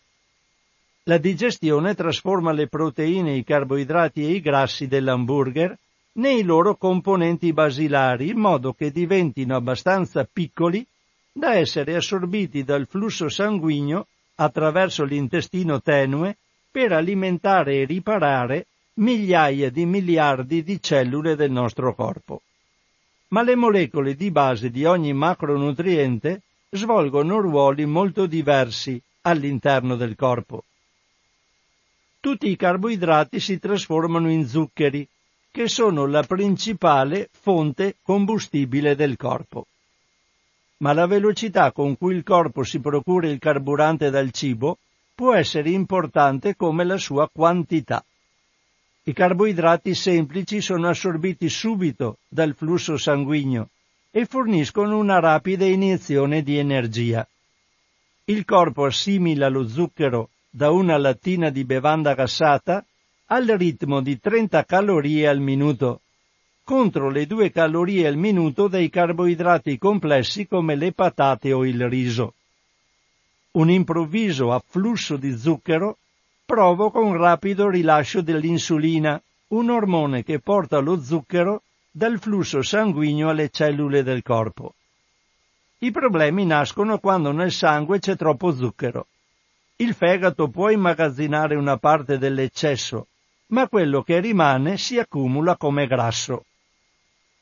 La digestione trasforma le proteine, i carboidrati e i grassi dell'hamburger nei loro componenti basilari in modo che diventino abbastanza piccoli da essere assorbiti dal flusso sanguigno attraverso l'intestino tenue per alimentare e riparare migliaia di miliardi di cellule del nostro corpo. Ma le molecole di base di ogni macronutriente svolgono ruoli molto diversi all'interno del corpo tutti i carboidrati si trasformano in zuccheri, che sono la principale fonte combustibile del corpo. Ma la velocità con cui il corpo si procura il carburante dal cibo può essere importante come la sua quantità. I carboidrati semplici sono assorbiti subito dal flusso sanguigno e forniscono una rapida iniezione di energia. Il corpo assimila lo zucchero da una lattina di bevanda gassata al ritmo di 30 calorie al minuto, contro le 2 calorie al minuto dei carboidrati complessi come le patate o il riso. Un improvviso afflusso di zucchero provoca un rapido rilascio dell'insulina, un ormone che porta lo zucchero dal flusso sanguigno alle cellule del corpo. I problemi nascono quando nel sangue c'è troppo zucchero. Il fegato può immagazzinare una parte dell'eccesso, ma quello che rimane si accumula come grasso.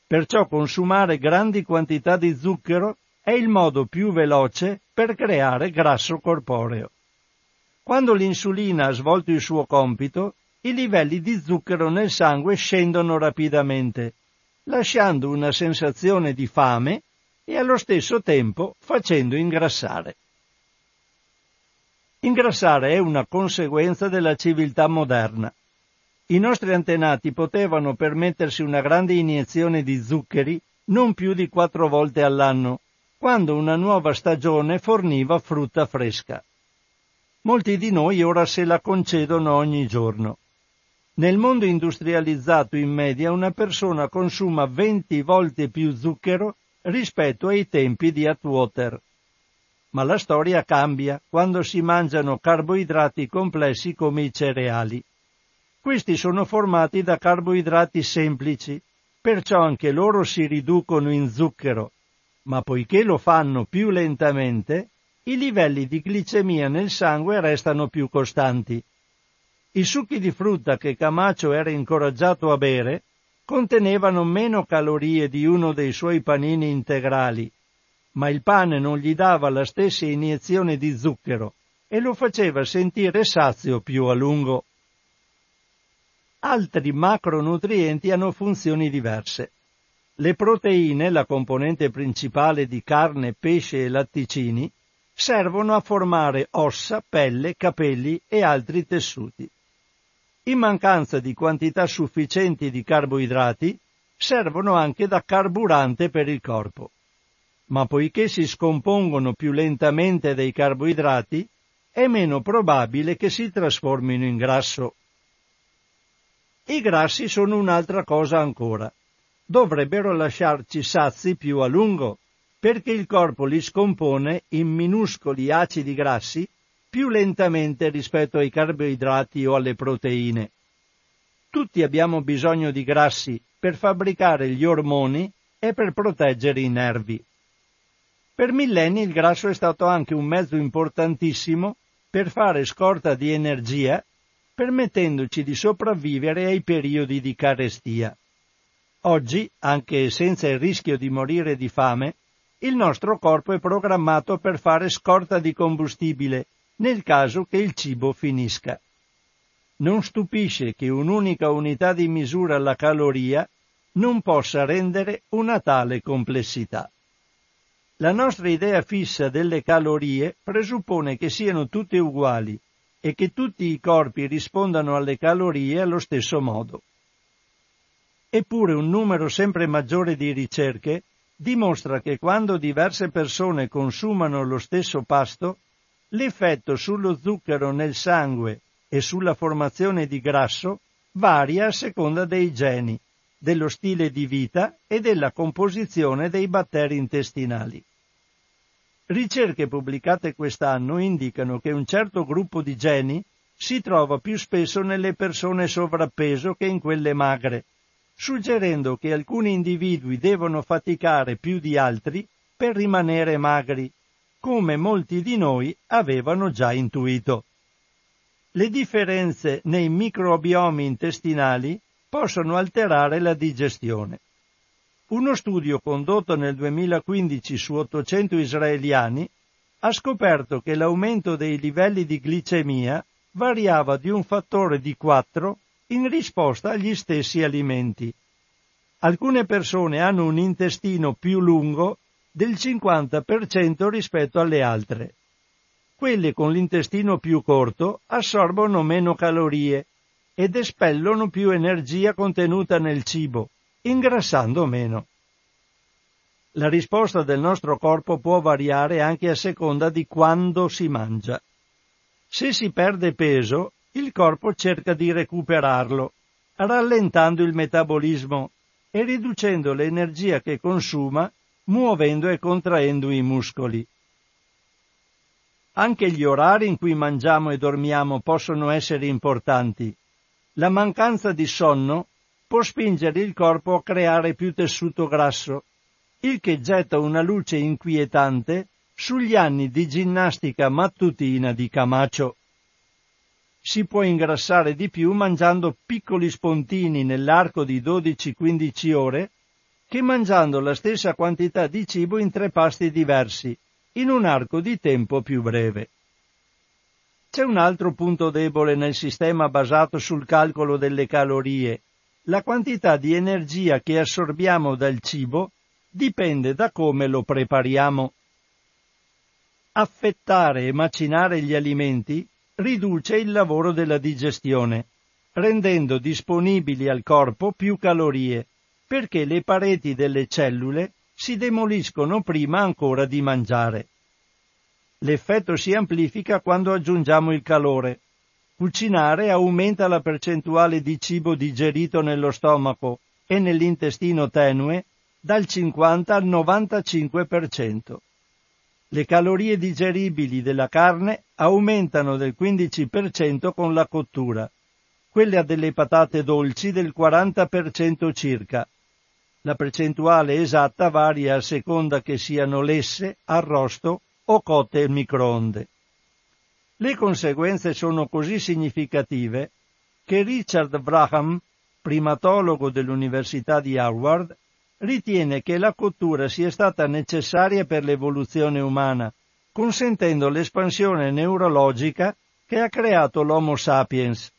Perciò consumare grandi quantità di zucchero è il modo più veloce per creare grasso corporeo. Quando l'insulina ha svolto il suo compito, i livelli di zucchero nel sangue scendono rapidamente, lasciando una sensazione di fame e allo stesso tempo facendo ingrassare. Ingrassare è una conseguenza della civiltà moderna. I nostri antenati potevano permettersi una grande iniezione di zuccheri non più di quattro volte all'anno, quando una nuova stagione forniva frutta fresca. Molti di noi ora se la concedono ogni giorno. Nel mondo industrializzato in media una persona consuma 20 volte più zucchero rispetto ai tempi di Atwater. Ma la storia cambia quando si mangiano carboidrati complessi come i cereali. Questi sono formati da carboidrati semplici, perciò anche loro si riducono in zucchero, ma poiché lo fanno più lentamente, i livelli di glicemia nel sangue restano più costanti. I succhi di frutta che Camacho era incoraggiato a bere contenevano meno calorie di uno dei suoi panini integrali, ma il pane non gli dava la stessa iniezione di zucchero e lo faceva sentire sazio più a lungo. Altri macronutrienti hanno funzioni diverse. Le proteine, la componente principale di carne, pesce e latticini, servono a formare ossa, pelle, capelli e altri tessuti. In mancanza di quantità sufficienti di carboidrati, servono anche da carburante per il corpo. Ma poiché si scompongono più lentamente dei carboidrati, è meno probabile che si trasformino in grasso. I grassi sono un'altra cosa ancora. Dovrebbero lasciarci sazi più a lungo, perché il corpo li scompone in minuscoli acidi grassi più lentamente rispetto ai carboidrati o alle proteine. Tutti abbiamo bisogno di grassi per fabbricare gli ormoni e per proteggere i nervi. Per millenni il grasso è stato anche un mezzo importantissimo per fare scorta di energia, permettendoci di sopravvivere ai periodi di carestia. Oggi, anche senza il rischio di morire di fame, il nostro corpo è programmato per fare scorta di combustibile nel caso che il cibo finisca. Non stupisce che un'unica unità di misura alla caloria non possa rendere una tale complessità. La nostra idea fissa delle calorie presuppone che siano tutte uguali e che tutti i corpi rispondano alle calorie allo stesso modo. Eppure un numero sempre maggiore di ricerche dimostra che quando diverse persone consumano lo stesso pasto, l'effetto sullo zucchero nel sangue e sulla formazione di grasso varia a seconda dei geni, dello stile di vita e della composizione dei batteri intestinali. Ricerche pubblicate quest'anno indicano che un certo gruppo di geni si trova più spesso nelle persone sovrappeso che in quelle magre, suggerendo che alcuni individui devono faticare più di altri per rimanere magri, come molti di noi avevano già intuito. Le differenze nei microbiomi intestinali possono alterare la digestione. Uno studio condotto nel 2015 su 800 israeliani ha scoperto che l'aumento dei livelli di glicemia variava di un fattore di 4 in risposta agli stessi alimenti. Alcune persone hanno un intestino più lungo del 50% rispetto alle altre. Quelle con l'intestino più corto assorbono meno calorie ed espellono più energia contenuta nel cibo, ingrassando meno. La risposta del nostro corpo può variare anche a seconda di quando si mangia. Se si perde peso, il corpo cerca di recuperarlo, rallentando il metabolismo e riducendo l'energia che consuma, muovendo e contraendo i muscoli. Anche gli orari in cui mangiamo e dormiamo possono essere importanti. La mancanza di sonno può spingere il corpo a creare più tessuto grasso, il che getta una luce inquietante sugli anni di ginnastica mattutina di Camacho si può ingrassare di più mangiando piccoli spontini nell'arco di 12-15 ore che mangiando la stessa quantità di cibo in tre pasti diversi, in un arco di tempo più breve. C'è un altro punto debole nel sistema basato sul calcolo delle calorie. La quantità di energia che assorbiamo dal cibo dipende da come lo prepariamo. Affettare e macinare gli alimenti riduce il lavoro della digestione, rendendo disponibili al corpo più calorie, perché le pareti delle cellule si demoliscono prima ancora di mangiare. L'effetto si amplifica quando aggiungiamo il calore. Cucinare aumenta la percentuale di cibo digerito nello stomaco e nell'intestino tenue dal 50 al 95%. Le calorie digeribili della carne aumentano del 15% con la cottura, quelle delle patate dolci del 40% circa. La percentuale esatta varia a seconda che siano lesse, arrosto o cotte al microonde. Le conseguenze sono così significative che Richard Braham, primatologo dell'Università di Harvard, ritiene che la cottura sia stata necessaria per l'evoluzione umana, consentendo l'espansione neurologica che ha creato l'Homo sapiens.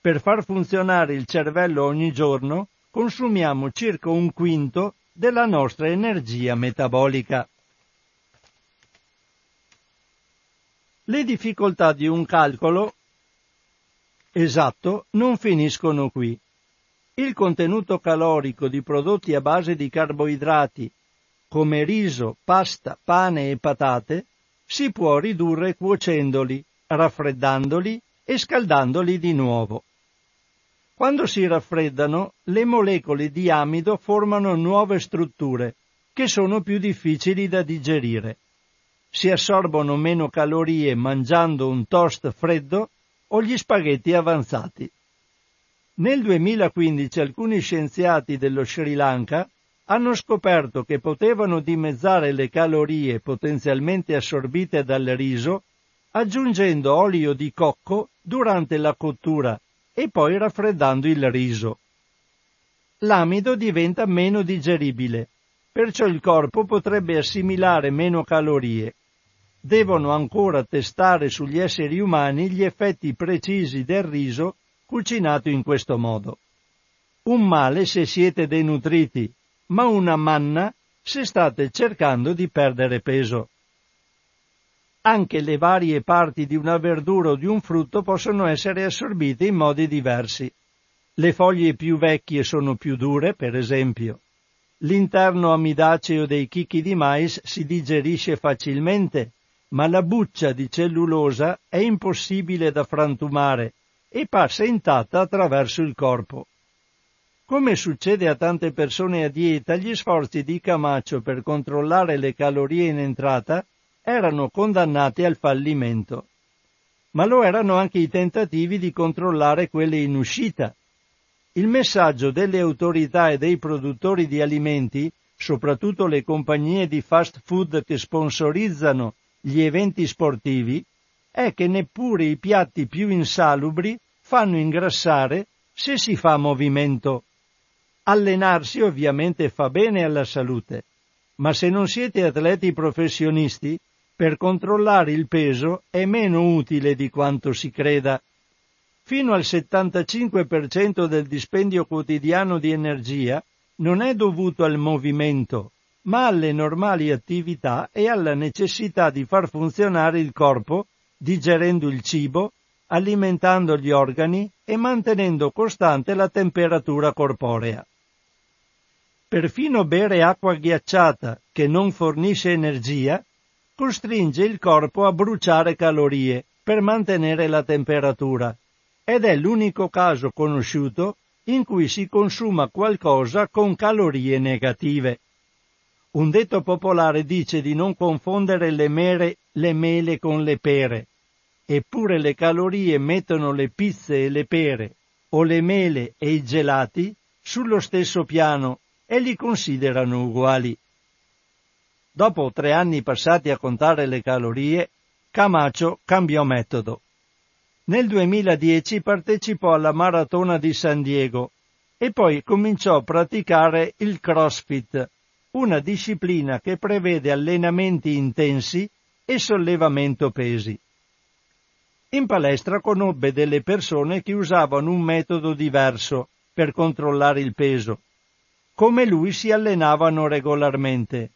Per far funzionare il cervello ogni giorno consumiamo circa un quinto della nostra energia metabolica. Le difficoltà di un calcolo esatto non finiscono qui. Il contenuto calorico di prodotti a base di carboidrati, come riso, pasta, pane e patate, si può ridurre cuocendoli, raffreddandoli e scaldandoli di nuovo. Quando si raffreddano, le molecole di amido formano nuove strutture, che sono più difficili da digerire si assorbono meno calorie mangiando un toast freddo o gli spaghetti avanzati. Nel 2015 alcuni scienziati dello Sri Lanka hanno scoperto che potevano dimezzare le calorie potenzialmente assorbite dal riso aggiungendo olio di cocco durante la cottura e poi raffreddando il riso. L'amido diventa meno digeribile, perciò il corpo potrebbe assimilare meno calorie devono ancora testare sugli esseri umani gli effetti precisi del riso cucinato in questo modo. Un male se siete denutriti, ma una manna se state cercando di perdere peso. Anche le varie parti di una verdura o di un frutto possono essere assorbite in modi diversi. Le foglie più vecchie sono più dure, per esempio. L'interno amidaceo dei chicchi di mais si digerisce facilmente, ma la buccia di cellulosa è impossibile da frantumare e passa intatta attraverso il corpo. Come succede a tante persone a dieta, gli sforzi di Camacho per controllare le calorie in entrata erano condannati al fallimento. Ma lo erano anche i tentativi di controllare quelle in uscita. Il messaggio delle autorità e dei produttori di alimenti, soprattutto le compagnie di fast food che sponsorizzano gli eventi sportivi è che neppure i piatti più insalubri fanno ingrassare se si fa movimento. Allenarsi ovviamente fa bene alla salute, ma se non siete atleti professionisti, per controllare il peso è meno utile di quanto si creda. Fino al 75% del dispendio quotidiano di energia non è dovuto al movimento, ma alle normali attività e alla necessità di far funzionare il corpo digerendo il cibo, alimentando gli organi e mantenendo costante la temperatura corporea. Perfino bere acqua ghiacciata, che non fornisce energia, costringe il corpo a bruciare calorie per mantenere la temperatura ed è l'unico caso conosciuto in cui si consuma qualcosa con calorie negative. Un detto popolare dice di non confondere le, mere, le mele con le pere, eppure le calorie mettono le pizze e le pere, o le mele e i gelati, sullo stesso piano e li considerano uguali. Dopo tre anni passati a contare le calorie, Camacho cambiò metodo. Nel 2010 partecipò alla maratona di San Diego e poi cominciò a praticare il CrossFit, una disciplina che prevede allenamenti intensi e sollevamento pesi. In palestra conobbe delle persone che usavano un metodo diverso per controllare il peso. Come lui si allenavano regolarmente,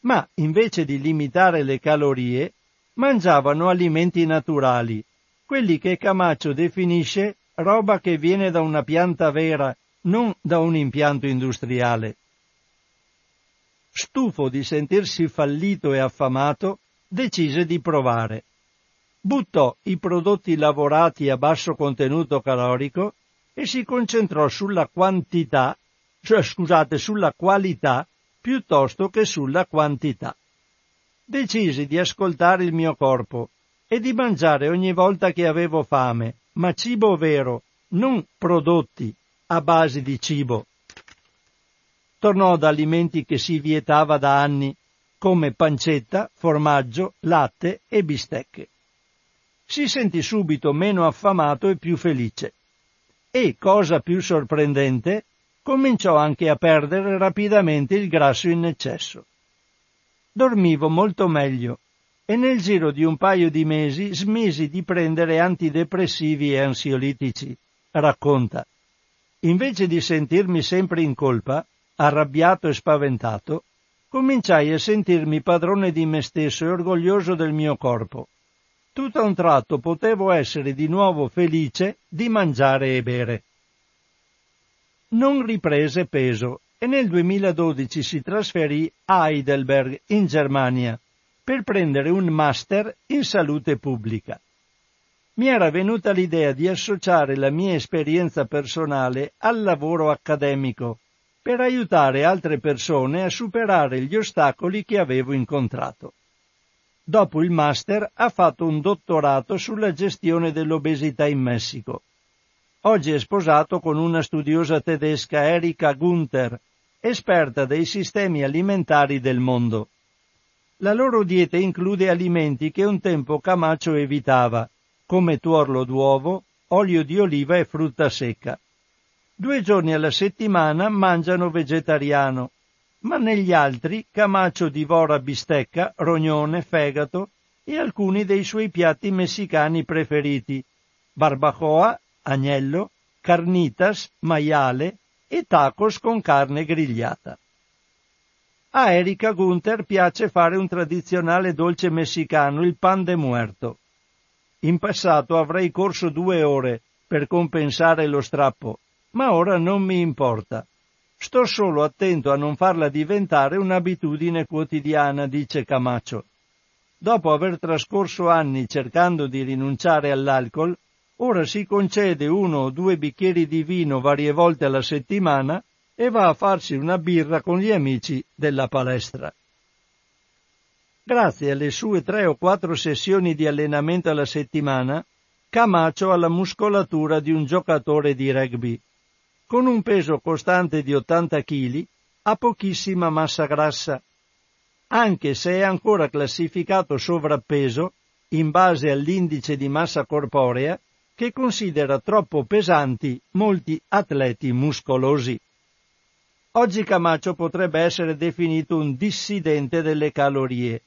ma invece di limitare le calorie, mangiavano alimenti naturali, quelli che Camacho definisce roba che viene da una pianta vera, non da un impianto industriale. Stufo di sentirsi fallito e affamato, decise di provare. Buttò i prodotti lavorati a basso contenuto calorico e si concentrò sulla quantità, cioè scusate, sulla qualità piuttosto che sulla quantità. Decisi di ascoltare il mio corpo e di mangiare ogni volta che avevo fame, ma cibo vero, non prodotti a base di cibo. Tornò ad alimenti che si vietava da anni, come pancetta, formaggio, latte e bistecche. Si sentì subito meno affamato e più felice. E, cosa più sorprendente, cominciò anche a perdere rapidamente il grasso in eccesso. Dormivo molto meglio e nel giro di un paio di mesi smisi di prendere antidepressivi e ansiolitici, racconta. Invece di sentirmi sempre in colpa, arrabbiato e spaventato, cominciai a sentirmi padrone di me stesso e orgoglioso del mio corpo. Tutto a un tratto potevo essere di nuovo felice di mangiare e bere non riprese peso e nel 2012 si trasferì a Heidelberg in Germania per prendere un master in salute pubblica. Mi era venuta l'idea di associare la mia esperienza personale al lavoro accademico per aiutare altre persone a superare gli ostacoli che avevo incontrato. Dopo il master ha fatto un dottorato sulla gestione dell'obesità in Messico Oggi è sposato con una studiosa tedesca Erika Gunther, esperta dei sistemi alimentari del mondo. La loro dieta include alimenti che un tempo Camacho evitava, come tuorlo d'uovo, olio di oliva e frutta secca. Due giorni alla settimana mangiano vegetariano, ma negli altri Camacho divora bistecca, rognone, fegato e alcuni dei suoi piatti messicani preferiti, barbacoa agnello, carnitas, maiale e tacos con carne grigliata. A Erika Gunther piace fare un tradizionale dolce messicano, il pan de muerto. In passato avrei corso due ore per compensare lo strappo, ma ora non mi importa. Sto solo attento a non farla diventare un'abitudine quotidiana, dice Camacho. Dopo aver trascorso anni cercando di rinunciare all'alcol, ora si concede uno o due bicchieri di vino varie volte alla settimana e va a farsi una birra con gli amici della palestra. Grazie alle sue tre o quattro sessioni di allenamento alla settimana, Camacho ha la muscolatura di un giocatore di rugby. Con un peso costante di 80 kg, ha pochissima massa grassa. Anche se è ancora classificato sovrappeso, in base all'indice di massa corporea, che considera troppo pesanti molti atleti muscolosi. Oggi Camacho potrebbe essere definito un dissidente delle calorie,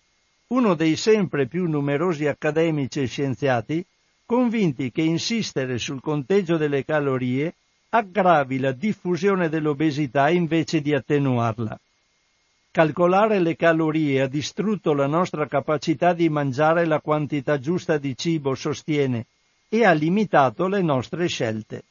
uno dei sempre più numerosi accademici e scienziati convinti che insistere sul conteggio delle calorie aggravi la diffusione dell'obesità invece di attenuarla. Calcolare le calorie ha distrutto la nostra capacità di mangiare la quantità giusta di cibo, sostiene, e ha limitato le nostre scelte.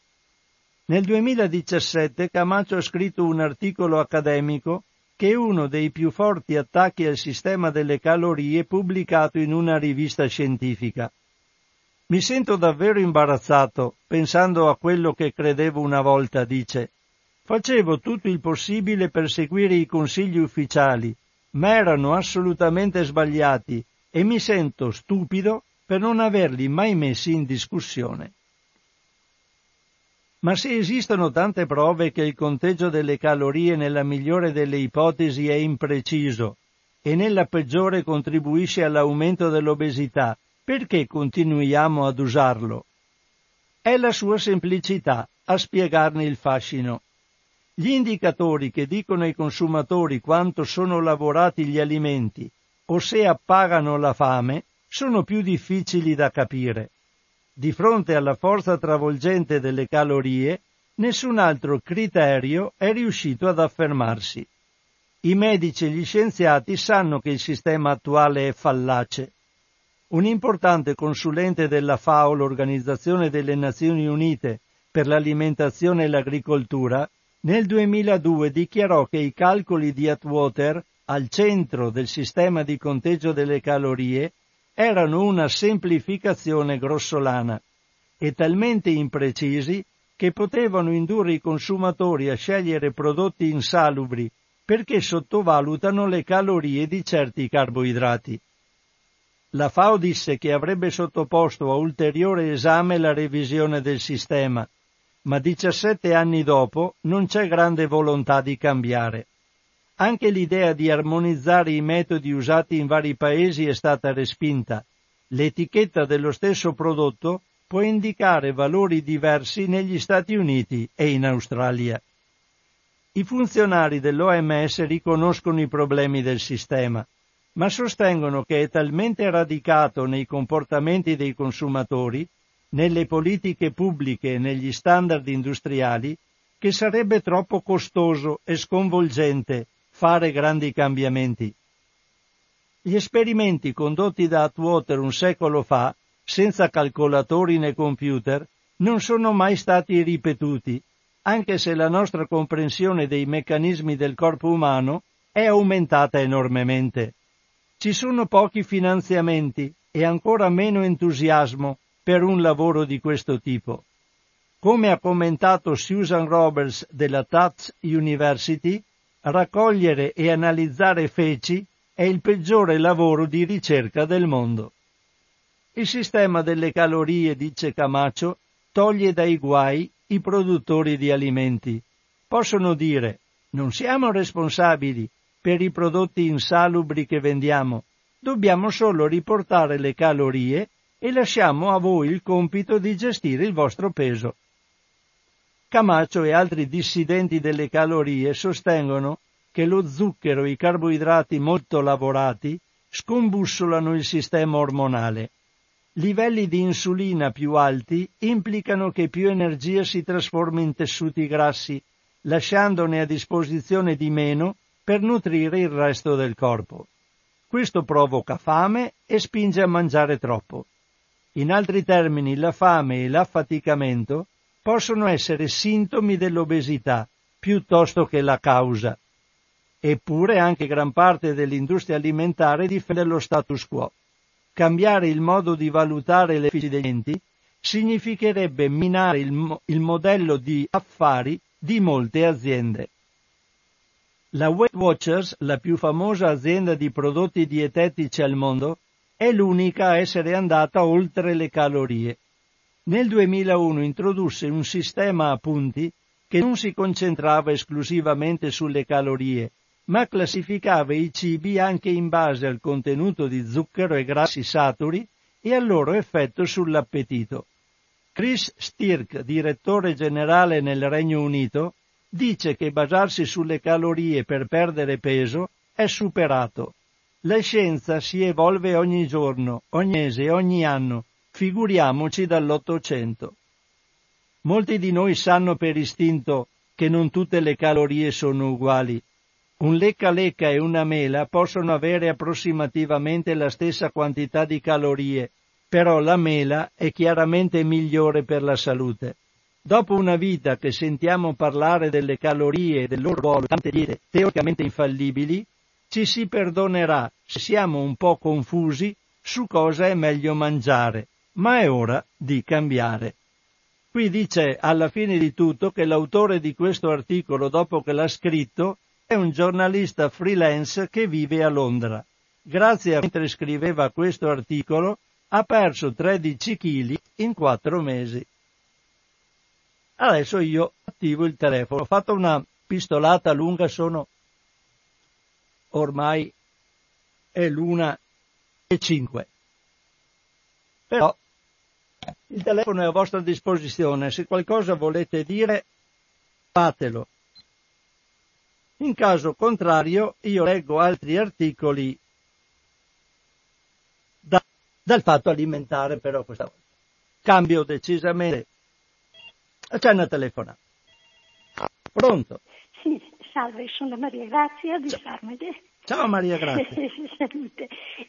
Nel 2017 Camacho ha scritto un articolo accademico che è uno dei più forti attacchi al sistema delle calorie pubblicato in una rivista scientifica. Mi sento davvero imbarazzato pensando a quello che credevo una volta, dice. Facevo tutto il possibile per seguire i consigli ufficiali, ma erano assolutamente sbagliati e mi sento stupido per non averli mai messi in discussione. Ma se esistono tante prove che il conteggio delle calorie nella migliore delle ipotesi è impreciso e nella peggiore contribuisce all'aumento dell'obesità, perché continuiamo ad usarlo? È la sua semplicità a spiegarne il fascino. Gli indicatori che dicono ai consumatori quanto sono lavorati gli alimenti o se appagano la fame sono più difficili da capire. Di fronte alla forza travolgente delle calorie, nessun altro criterio è riuscito ad affermarsi. I medici e gli scienziati sanno che il sistema attuale è fallace. Un importante consulente della FAO, l'Organizzazione delle Nazioni Unite per l'alimentazione e l'agricoltura, nel 2002 dichiarò che i calcoli di Atwater, al centro del sistema di conteggio delle calorie, erano una semplificazione grossolana e talmente imprecisi che potevano indurre i consumatori a scegliere prodotti insalubri perché sottovalutano le calorie di certi carboidrati. La FAO disse che avrebbe sottoposto a ulteriore esame la revisione del sistema, ma 17 anni dopo non c'è grande volontà di cambiare. Anche l'idea di armonizzare i metodi usati in vari paesi è stata respinta. L'etichetta dello stesso prodotto può indicare valori diversi negli Stati Uniti e in Australia. I funzionari dell'OMS riconoscono i problemi del sistema, ma sostengono che è talmente radicato nei comportamenti dei consumatori nelle politiche pubbliche e negli standard industriali che sarebbe troppo costoso e sconvolgente fare grandi cambiamenti. Gli esperimenti condotti da Atwater un secolo fa, senza calcolatori né computer, non sono mai stati ripetuti, anche se la nostra comprensione dei meccanismi del corpo umano è aumentata enormemente. Ci sono pochi finanziamenti e ancora meno entusiasmo per un lavoro di questo tipo. Come ha commentato Susan Roberts della Tufts University, raccogliere e analizzare feci è il peggiore lavoro di ricerca del mondo. Il sistema delle calorie, dice Camacho, toglie dai guai i produttori di alimenti. Possono dire non siamo responsabili per i prodotti insalubri che vendiamo, dobbiamo solo riportare le calorie e lasciamo a voi il compito di gestire il vostro peso. Camacho e altri dissidenti delle calorie sostengono che lo zucchero e i carboidrati molto lavorati scombussolano il sistema ormonale. Livelli di insulina più alti implicano che più energia si trasforma in tessuti grassi, lasciandone a disposizione di meno per nutrire il resto del corpo. Questo provoca fame e spinge a mangiare troppo. In altri termini, la fame e l'affaticamento possono essere sintomi dell'obesità piuttosto che la causa. Eppure anche gran parte dell'industria alimentare difende lo status quo. Cambiare il modo di valutare le efficienza significherebbe minare il, mo- il modello di affari di molte aziende. La Weight Watchers, la più famosa azienda di prodotti dietetici al mondo, è l'unica a essere andata oltre le calorie. Nel 2001 introdusse un sistema a punti che non si concentrava esclusivamente sulle calorie, ma classificava i cibi anche in base al contenuto di zucchero e grassi saturi e al loro effetto sull'appetito. Chris Stirk, direttore generale nel Regno Unito, dice che basarsi sulle calorie per perdere peso è superato la scienza si evolve ogni giorno, ogni mese, ogni anno, figuriamoci dall'Ottocento. Molti di noi sanno per istinto che non tutte le calorie sono uguali. Un lecca lecca e una mela possono avere approssimativamente la stessa quantità di calorie, però la mela è chiaramente migliore per la salute. Dopo una vita che sentiamo parlare delle calorie e del loro ruolo, tante diete teoricamente infallibili, ci si perdonerà se siamo un po' confusi su cosa è meglio mangiare, ma è ora di cambiare. Qui dice alla fine di tutto che l'autore di questo articolo, dopo che l'ha scritto, è un giornalista freelance che vive a Londra. Grazie a mentre scriveva questo articolo ha perso 13 kg in 4 mesi. Adesso io attivo il telefono, ho fatto una pistolata lunga, sono ormai è l'una e cinque. Però il telefono è a vostra disposizione, se qualcosa volete dire, fatelo. In caso contrario, io leggo altri articoli da, dal fatto alimentare, però questa volta. Cambio decisamente. C'è una telefonata. Pronto? Sì, salve, sono Maria Grazia di Sarmede. Ciao Maria Grazia. Salute.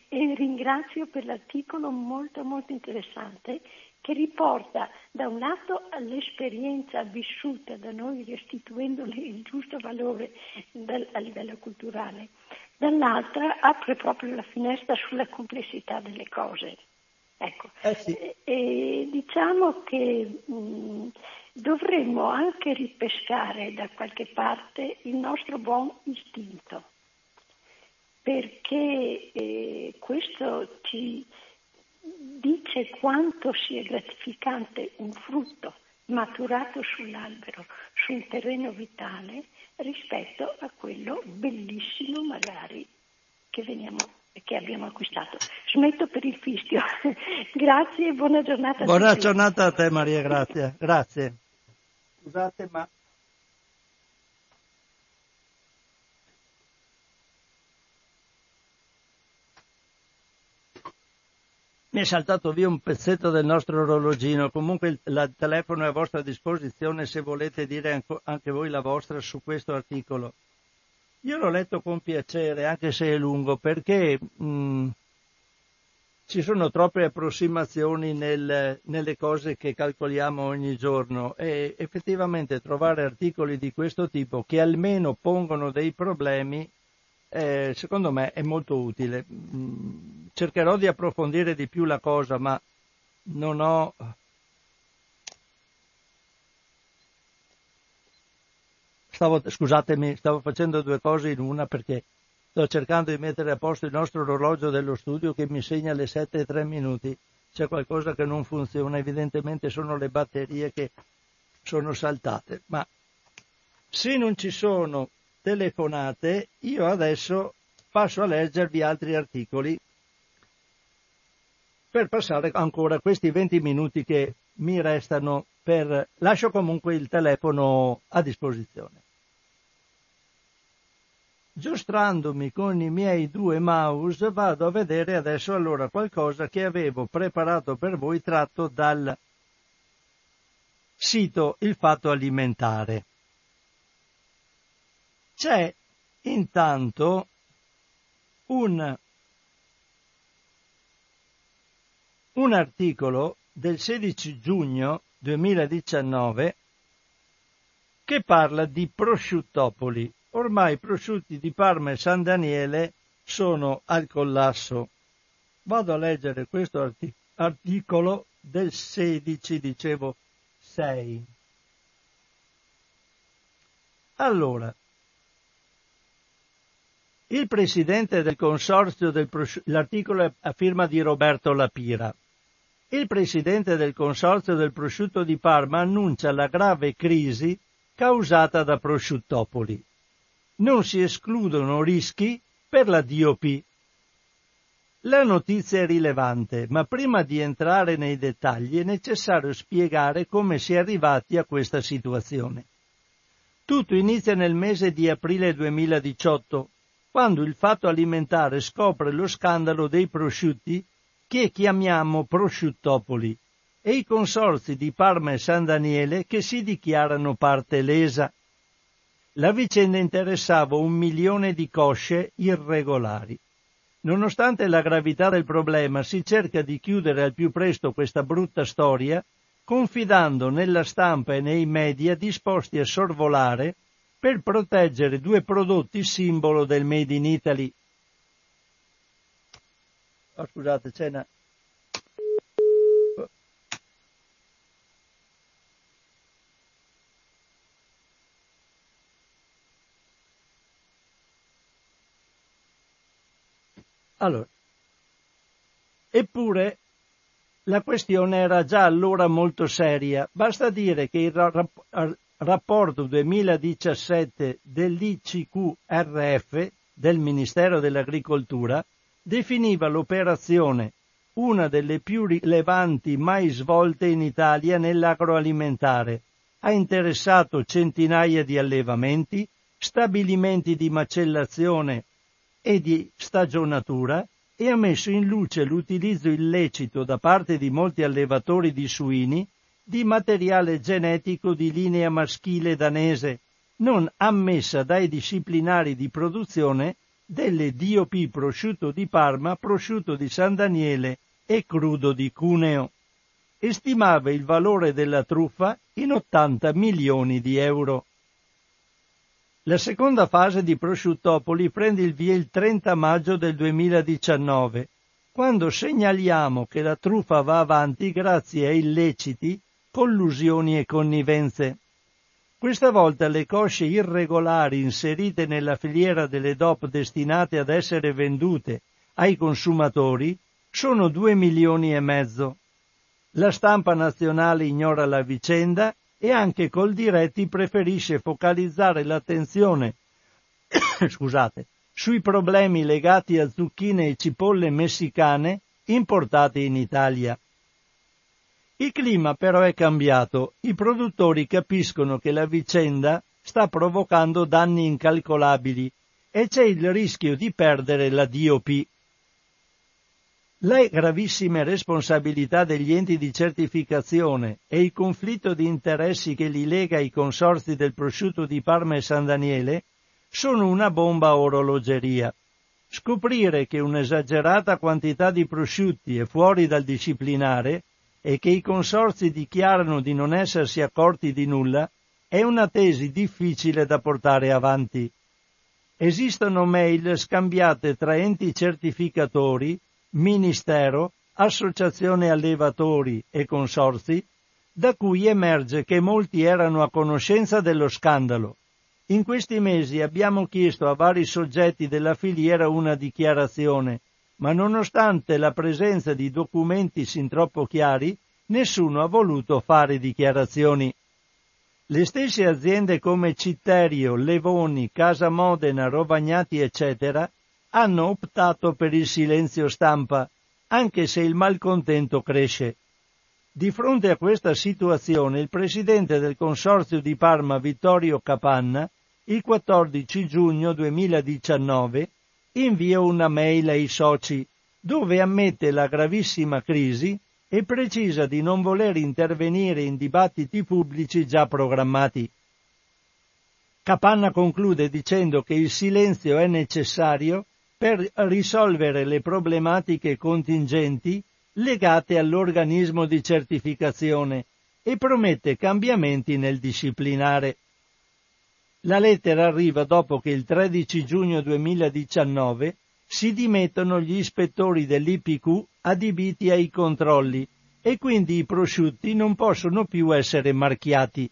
E ringrazio per l'articolo molto molto interessante che riporta da un lato l'esperienza vissuta da noi restituendole il giusto valore del, a livello culturale, dall'altra apre proprio la finestra sulla complessità delle cose. Ecco. Eh sì. e, e diciamo che mh, dovremmo anche ripescare da qualche parte il nostro buon istinto, perché eh, questo ci dice quanto sia gratificante un frutto maturato sull'albero, su un terreno vitale, rispetto a quello bellissimo magari che, veniamo, che abbiamo acquistato. Smetto per il fischio. Grazie e buona giornata a Buona tutti. giornata a te Maria Grazia. Grazie. Scusate ma... Mi è saltato via un pezzetto del nostro orologino, comunque il, la- telefono è a vostra disposizione se volete dire anco- anche voi la vostra su questo articolo. Io l'ho letto con piacere, anche se è lungo, perché mh, ci sono troppe approssimazioni nel- nelle cose che calcoliamo ogni giorno e effettivamente trovare articoli di questo tipo che almeno pongono dei problemi, eh, secondo me è molto utile. Mm, Cercherò di approfondire di più la cosa, ma non ho Stavo, scusatemi, stavo facendo due cose in una perché sto cercando di mettere a posto il nostro orologio dello studio che mi segna le 7 e 3 minuti. C'è qualcosa che non funziona, evidentemente sono le batterie che sono saltate. Ma se non ci sono telefonate, io adesso passo a leggervi altri articoli per passare ancora questi 20 minuti che mi restano per... lascio comunque il telefono a disposizione. Giostrandomi con i miei due mouse vado a vedere adesso allora qualcosa che avevo preparato per voi tratto dal sito Il Fatto Alimentare. C'è intanto un un articolo del 16 giugno 2019 che parla di prosciuttopoli. Ormai i prosciutti di Parma e San Daniele sono al collasso. Vado a leggere questo arti- articolo del 16, dicevo 6. Allora, il presidente del consorzio del prosci- l'articolo a firma di Roberto Lapira. Il presidente del consorzio del prosciutto di Parma annuncia la grave crisi causata da prosciuttopoli. Non si escludono rischi per la DOP. La notizia è rilevante, ma prima di entrare nei dettagli è necessario spiegare come si è arrivati a questa situazione. Tutto inizia nel mese di aprile 2018, quando il fatto alimentare scopre lo scandalo dei prosciutti che chiamiamo prosciuttopoli e i consorzi di Parma e San Daniele che si dichiarano parte lesa. La vicenda interessava un milione di cosce irregolari. Nonostante la gravità del problema, si cerca di chiudere al più presto questa brutta storia, confidando nella stampa e nei media disposti a sorvolare per proteggere due prodotti simbolo del Made in Italy. Oh, scusate, c'è una... Allora, eppure la questione era già allora molto seria. Basta dire che il rapporto 2017 dell'ICQRF, del Ministero dell'Agricoltura, definiva l'operazione una delle più rilevanti mai svolte in Italia nell'agroalimentare. Ha interessato centinaia di allevamenti, stabilimenti di macellazione e di stagionatura e ha messo in luce l'utilizzo illecito da parte di molti allevatori di suini di materiale genetico di linea maschile danese, non ammessa dai disciplinari di produzione delle DOP prosciutto di Parma, prosciutto di San Daniele e crudo di Cuneo. E stimava il valore della truffa in 80 milioni di euro. La seconda fase di Prosciuttopoli prende il via il 30 maggio del 2019, quando segnaliamo che la truffa va avanti grazie a illeciti, collusioni e connivenze. Questa volta le cosce irregolari inserite nella filiera delle DOP destinate ad essere vendute ai consumatori sono due milioni e mezzo. La stampa nazionale ignora la vicenda e anche col diretti preferisce focalizzare l'attenzione scusate, sui problemi legati a zucchine e cipolle messicane importate in Italia. Il clima però è cambiato, i produttori capiscono che la vicenda sta provocando danni incalcolabili e c'è il rischio di perdere la DOP. Le gravissime responsabilità degli enti di certificazione e il conflitto di interessi che li lega ai consorzi del prosciutto di Parma e San Daniele sono una bomba a orologeria. Scoprire che un'esagerata quantità di prosciutti è fuori dal disciplinare e che i consorzi dichiarano di non essersi accorti di nulla è una tesi difficile da portare avanti. Esistono mail scambiate tra enti certificatori Ministero, Associazione Allevatori e Consorzi, da cui emerge che molti erano a conoscenza dello scandalo. In questi mesi abbiamo chiesto a vari soggetti della filiera una dichiarazione, ma nonostante la presenza di documenti sin troppo chiari, nessuno ha voluto fare dichiarazioni. Le stesse aziende come Citterio, Levoni, Casa Modena, Rovagnati, eccetera, hanno optato per il silenzio stampa, anche se il malcontento cresce. Di fronte a questa situazione il presidente del Consorzio di Parma Vittorio Capanna, il 14 giugno 2019, invia una mail ai soci dove ammette la gravissima crisi e precisa di non voler intervenire in dibattiti pubblici già programmati. Capanna conclude dicendo che il silenzio è necessario per risolvere le problematiche contingenti legate all'organismo di certificazione e promette cambiamenti nel disciplinare. La lettera arriva dopo che il 13 giugno 2019 si dimettono gli ispettori dell'IPQ adibiti ai controlli e quindi i prosciutti non possono più essere marchiati.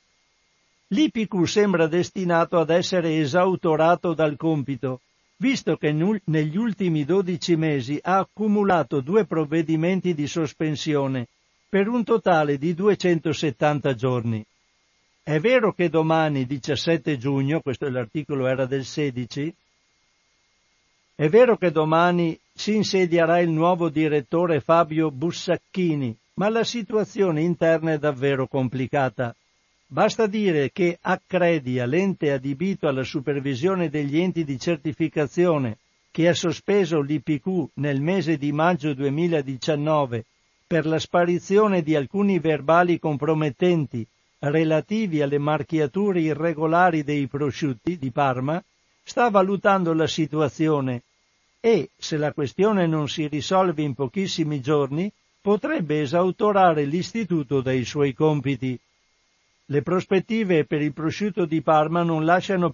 L'IPQ sembra destinato ad essere esautorato dal compito visto che negli ultimi 12 mesi ha accumulato due provvedimenti di sospensione per un totale di 270 giorni. È vero che domani, 17 giugno, questo è l'articolo era del 16, è vero che domani si insedierà il nuovo direttore Fabio Bussacchini, ma la situazione interna è davvero complicata. Basta dire che Accredia, l'ente adibito alla supervisione degli enti di certificazione, che ha sospeso l'IPQ nel mese di maggio 2019 per la sparizione di alcuni verbali compromettenti relativi alle marchiature irregolari dei prosciutti di Parma, sta valutando la situazione e, se la questione non si risolve in pochissimi giorni, potrebbe esautorare l'istituto dai suoi compiti. Le prospettive per il prosciutto di Parma non lasciano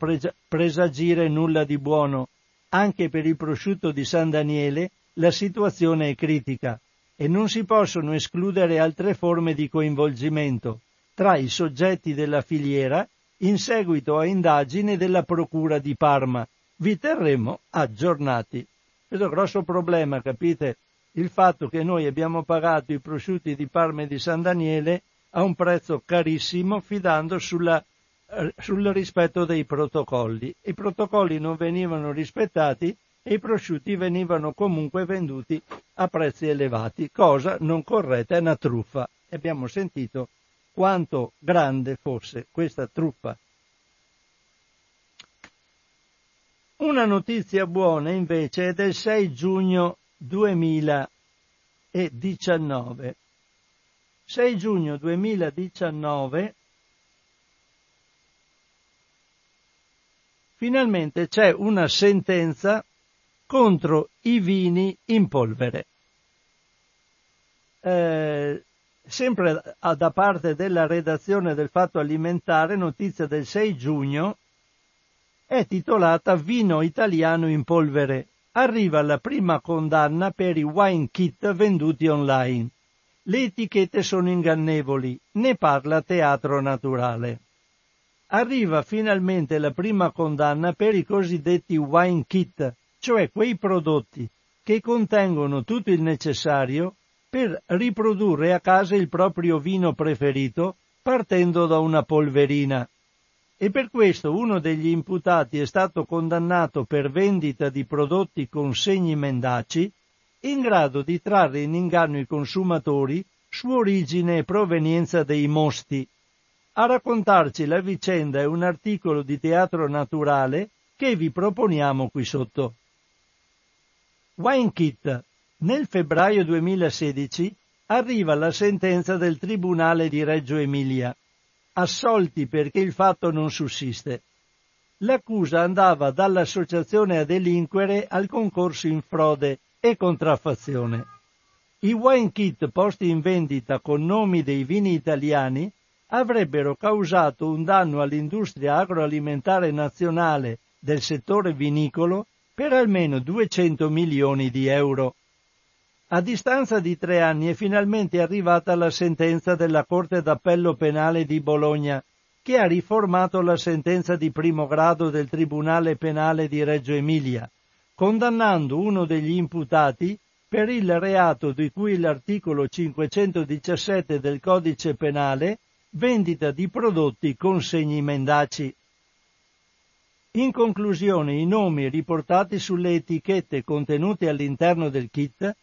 presagire nulla di buono. Anche per il prosciutto di San Daniele la situazione è critica e non si possono escludere altre forme di coinvolgimento tra i soggetti della filiera in seguito a indagine della Procura di Parma. Vi terremo aggiornati. Questo grosso problema, capite? Il fatto che noi abbiamo pagato i prosciutti di Parma e di San Daniele a un prezzo carissimo fidando sulla, eh, sul rispetto dei protocolli. I protocolli non venivano rispettati e i prosciutti venivano comunque venduti a prezzi elevati, cosa non corretta, è una truffa. Abbiamo sentito quanto grande fosse questa truffa. Una notizia buona invece è del 6 giugno 2019. 6 giugno 2019 finalmente c'è una sentenza contro i vini in polvere. Eh, sempre da parte della redazione del Fatto Alimentare, notizia del 6 giugno, è titolata Vino italiano in polvere. Arriva la prima condanna per i wine kit venduti online. Le etichette sono ingannevoli, ne parla Teatro Naturale. Arriva finalmente la prima condanna per i cosiddetti wine kit, cioè quei prodotti che contengono tutto il necessario per riprodurre a casa il proprio vino preferito partendo da una polverina. E per questo uno degli imputati è stato condannato per vendita di prodotti con segni mendaci, in grado di trarre in inganno i consumatori su origine e provenienza dei mosti. A raccontarci la vicenda è un articolo di teatro naturale che vi proponiamo qui sotto. Wine Kit nel febbraio 2016 arriva la sentenza del Tribunale di Reggio Emilia, assolti perché il fatto non sussiste. L'accusa andava dall'associazione a delinquere al concorso in frode e contraffazione. I wine kit posti in vendita con nomi dei vini italiani avrebbero causato un danno all'industria agroalimentare nazionale del settore vinicolo per almeno 200 milioni di euro. A distanza di tre anni è finalmente arrivata la sentenza della Corte d'Appello Penale di Bologna, che ha riformato la sentenza di primo grado del Tribunale Penale di Reggio Emilia, condannando uno degli imputati per il reato di cui l'articolo 517 del Codice Penale vendita di prodotti con segni mendaci. In conclusione, i nomi riportati sulle etichette contenute all'interno del kit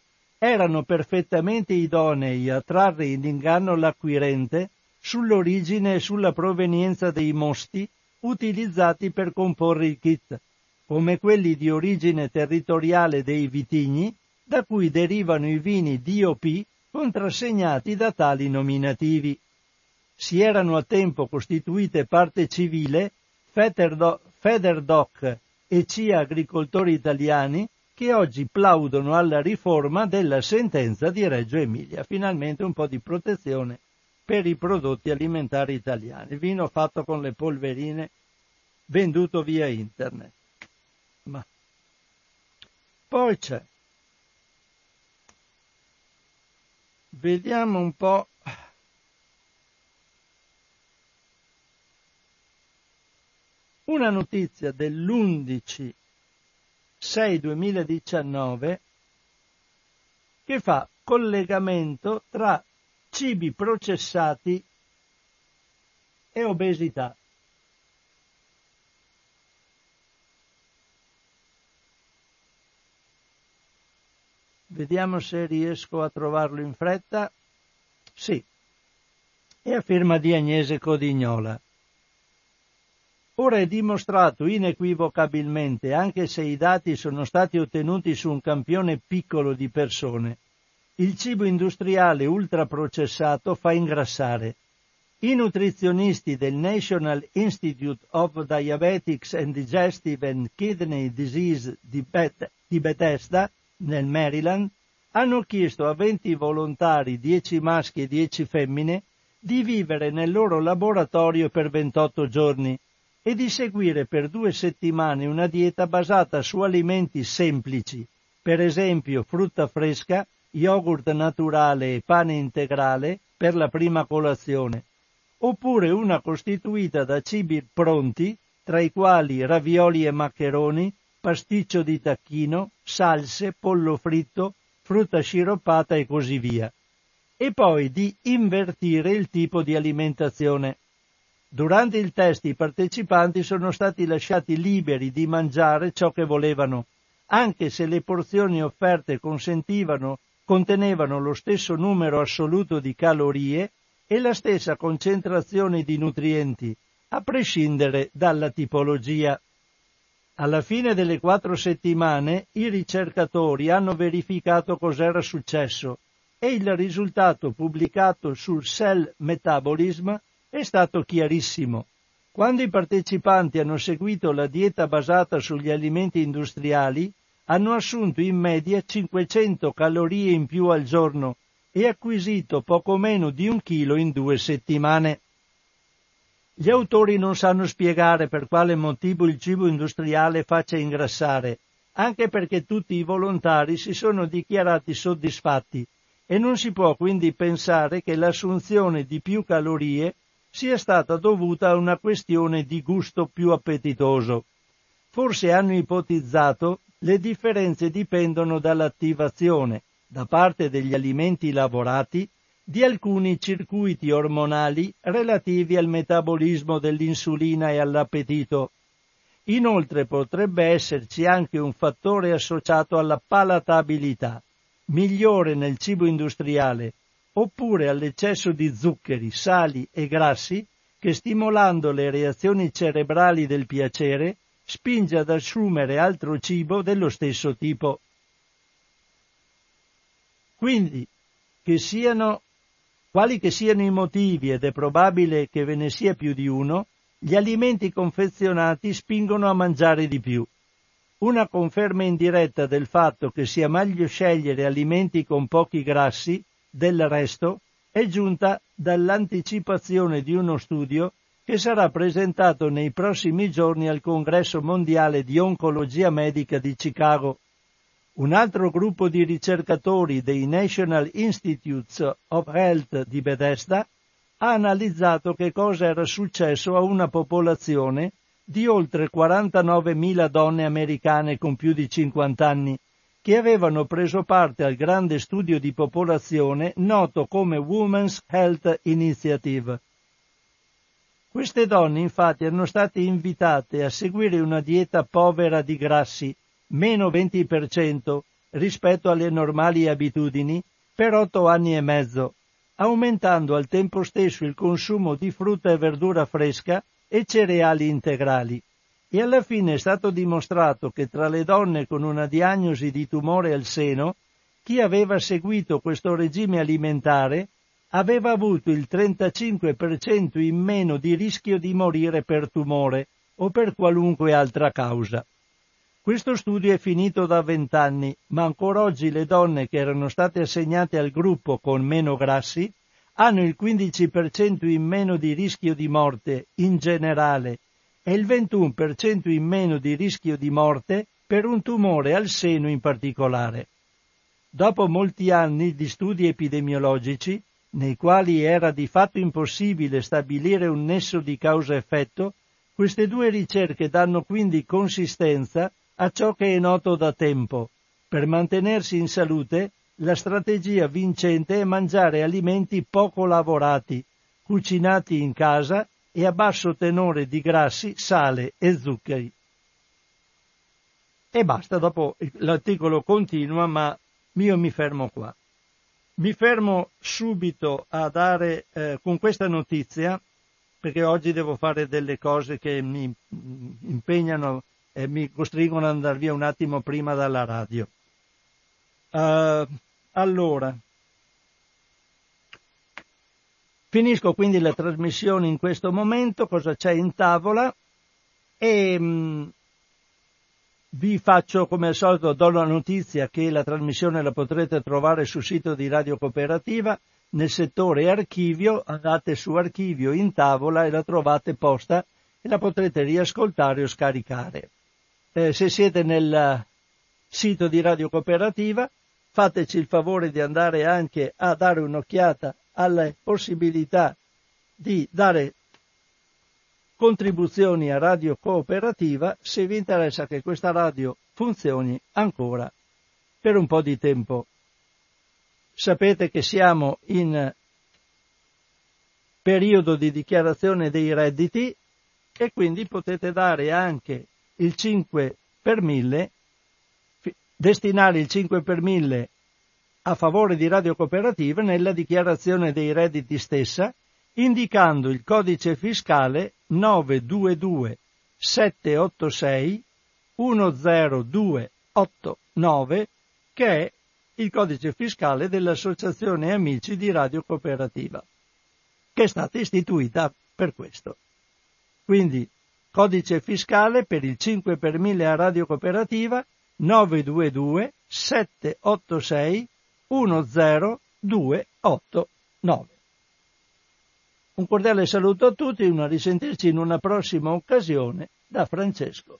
erano perfettamente idonei a trarre in inganno l'acquirente sull'origine e sulla provenienza dei mosti utilizzati per comporre il kit, come quelli di origine territoriale dei vitigni, da cui derivano i vini DOP contrassegnati da tali nominativi. Si erano a tempo costituite parte civile Federdoc e CIA Agricoltori Italiani che oggi plaudono alla riforma della sentenza di Reggio Emilia. Finalmente un po' di protezione per i prodotti alimentari italiani. Vino fatto con le polverine venduto via internet. Ma poi c'è. Vediamo un po'. Una notizia dell'11 6-2019 che fa collegamento tra cibi processati e obesità. Vediamo se riesco a trovarlo in fretta. Sì, è a firma di Agnese Codignola. Ora è dimostrato inequivocabilmente, anche se i dati sono stati ottenuti su un campione piccolo di persone, il cibo industriale ultraprocessato fa ingrassare. I nutrizionisti del National Institute of Diabetics and Digestive and Kidney Disease di, Bet- di Bethesda, nel Maryland, hanno chiesto a 20 volontari, 10 maschi e 10 femmine, di vivere nel loro laboratorio per 28 giorni e di seguire per due settimane una dieta basata su alimenti semplici, per esempio frutta fresca, yogurt naturale e pane integrale per la prima colazione, oppure una costituita da cibi pronti, tra i quali ravioli e maccheroni, pasticcio di tacchino, salse, pollo fritto, frutta sciroppata e così via. E poi di invertire il tipo di alimentazione. Durante il test i partecipanti sono stati lasciati liberi di mangiare ciò che volevano, anche se le porzioni offerte consentivano, contenevano lo stesso numero assoluto di calorie e la stessa concentrazione di nutrienti, a prescindere dalla tipologia. Alla fine delle quattro settimane i ricercatori hanno verificato cos'era successo e il risultato pubblicato sul Cell Metabolism è stato chiarissimo. Quando i partecipanti hanno seguito la dieta basata sugli alimenti industriali, hanno assunto in media 500 calorie in più al giorno e acquisito poco meno di un chilo in due settimane. Gli autori non sanno spiegare per quale motivo il cibo industriale faccia ingrassare, anche perché tutti i volontari si sono dichiarati soddisfatti e non si può quindi pensare che l'assunzione di più calorie sia stata dovuta a una questione di gusto più appetitoso. Forse hanno ipotizzato le differenze dipendono dall'attivazione, da parte degli alimenti lavorati, di alcuni circuiti ormonali relativi al metabolismo dell'insulina e all'appetito. Inoltre potrebbe esserci anche un fattore associato alla palatabilità, migliore nel cibo industriale, oppure all'eccesso di zuccheri, sali e grassi che stimolando le reazioni cerebrali del piacere spinge ad assumere altro cibo dello stesso tipo. Quindi, che siano quali che siano i motivi, ed è probabile che ve ne sia più di uno, gli alimenti confezionati spingono a mangiare di più. Una conferma indiretta del fatto che sia meglio scegliere alimenti con pochi grassi, del resto, è giunta dall'anticipazione di uno studio che sarà presentato nei prossimi giorni al Congresso mondiale di oncologia medica di Chicago. Un altro gruppo di ricercatori dei National Institutes of Health di Bethesda ha analizzato che cosa era successo a una popolazione di oltre 49.000 donne americane con più di 50 anni che avevano preso parte al grande studio di popolazione noto come Women's Health Initiative. Queste donne infatti erano state invitate a seguire una dieta povera di grassi meno 20% rispetto alle normali abitudini per otto anni e mezzo, aumentando al tempo stesso il consumo di frutta e verdura fresca e cereali integrali. E alla fine è stato dimostrato che tra le donne con una diagnosi di tumore al seno, chi aveva seguito questo regime alimentare aveva avuto il 35% in meno di rischio di morire per tumore o per qualunque altra causa. Questo studio è finito da vent'anni, ma ancora oggi le donne che erano state assegnate al gruppo con meno grassi hanno il 15% in meno di rischio di morte in generale e il 21% in meno di rischio di morte per un tumore al seno in particolare. Dopo molti anni di studi epidemiologici, nei quali era di fatto impossibile stabilire un nesso di causa-effetto, queste due ricerche danno quindi consistenza a ciò che è noto da tempo. Per mantenersi in salute, la strategia vincente è mangiare alimenti poco lavorati, cucinati in casa e a basso tenore di grassi, sale e zuccheri. E basta, dopo l'articolo continua, ma io mi fermo qua. Mi fermo subito a dare eh, con questa notizia, perché oggi devo fare delle cose che mi impegnano e mi costringono ad andare via un attimo prima dalla radio. Uh, allora, finisco quindi la trasmissione in questo momento, cosa c'è in tavola e mm, vi faccio come al solito, do la notizia che la trasmissione la potrete trovare sul sito di Radio Cooperativa nel settore archivio, andate su archivio in tavola e la trovate posta e la potrete riascoltare o scaricare. Eh, se siete nel sito di Radio Cooperativa, fateci il favore di andare anche a dare un'occhiata alle possibilità di dare contribuzioni a Radio Cooperativa se vi interessa che questa radio funzioni ancora per un po' di tempo. Sapete che siamo in periodo di dichiarazione dei redditi e quindi potete dare anche il 5 per 1000, destinare il 5 per 1000 a favore di Radio Cooperativa nella dichiarazione dei redditi stessa, indicando il codice fiscale 922 786 10289 che è il codice fiscale dell'Associazione Amici di Radio Cooperativa, che è stata istituita per questo. Quindi codice fiscale per il 5 per 1000 a Radio Cooperativa 922 786 10289. Un cordiale saluto a tutti e una risentirci in una prossima occasione da Francesco.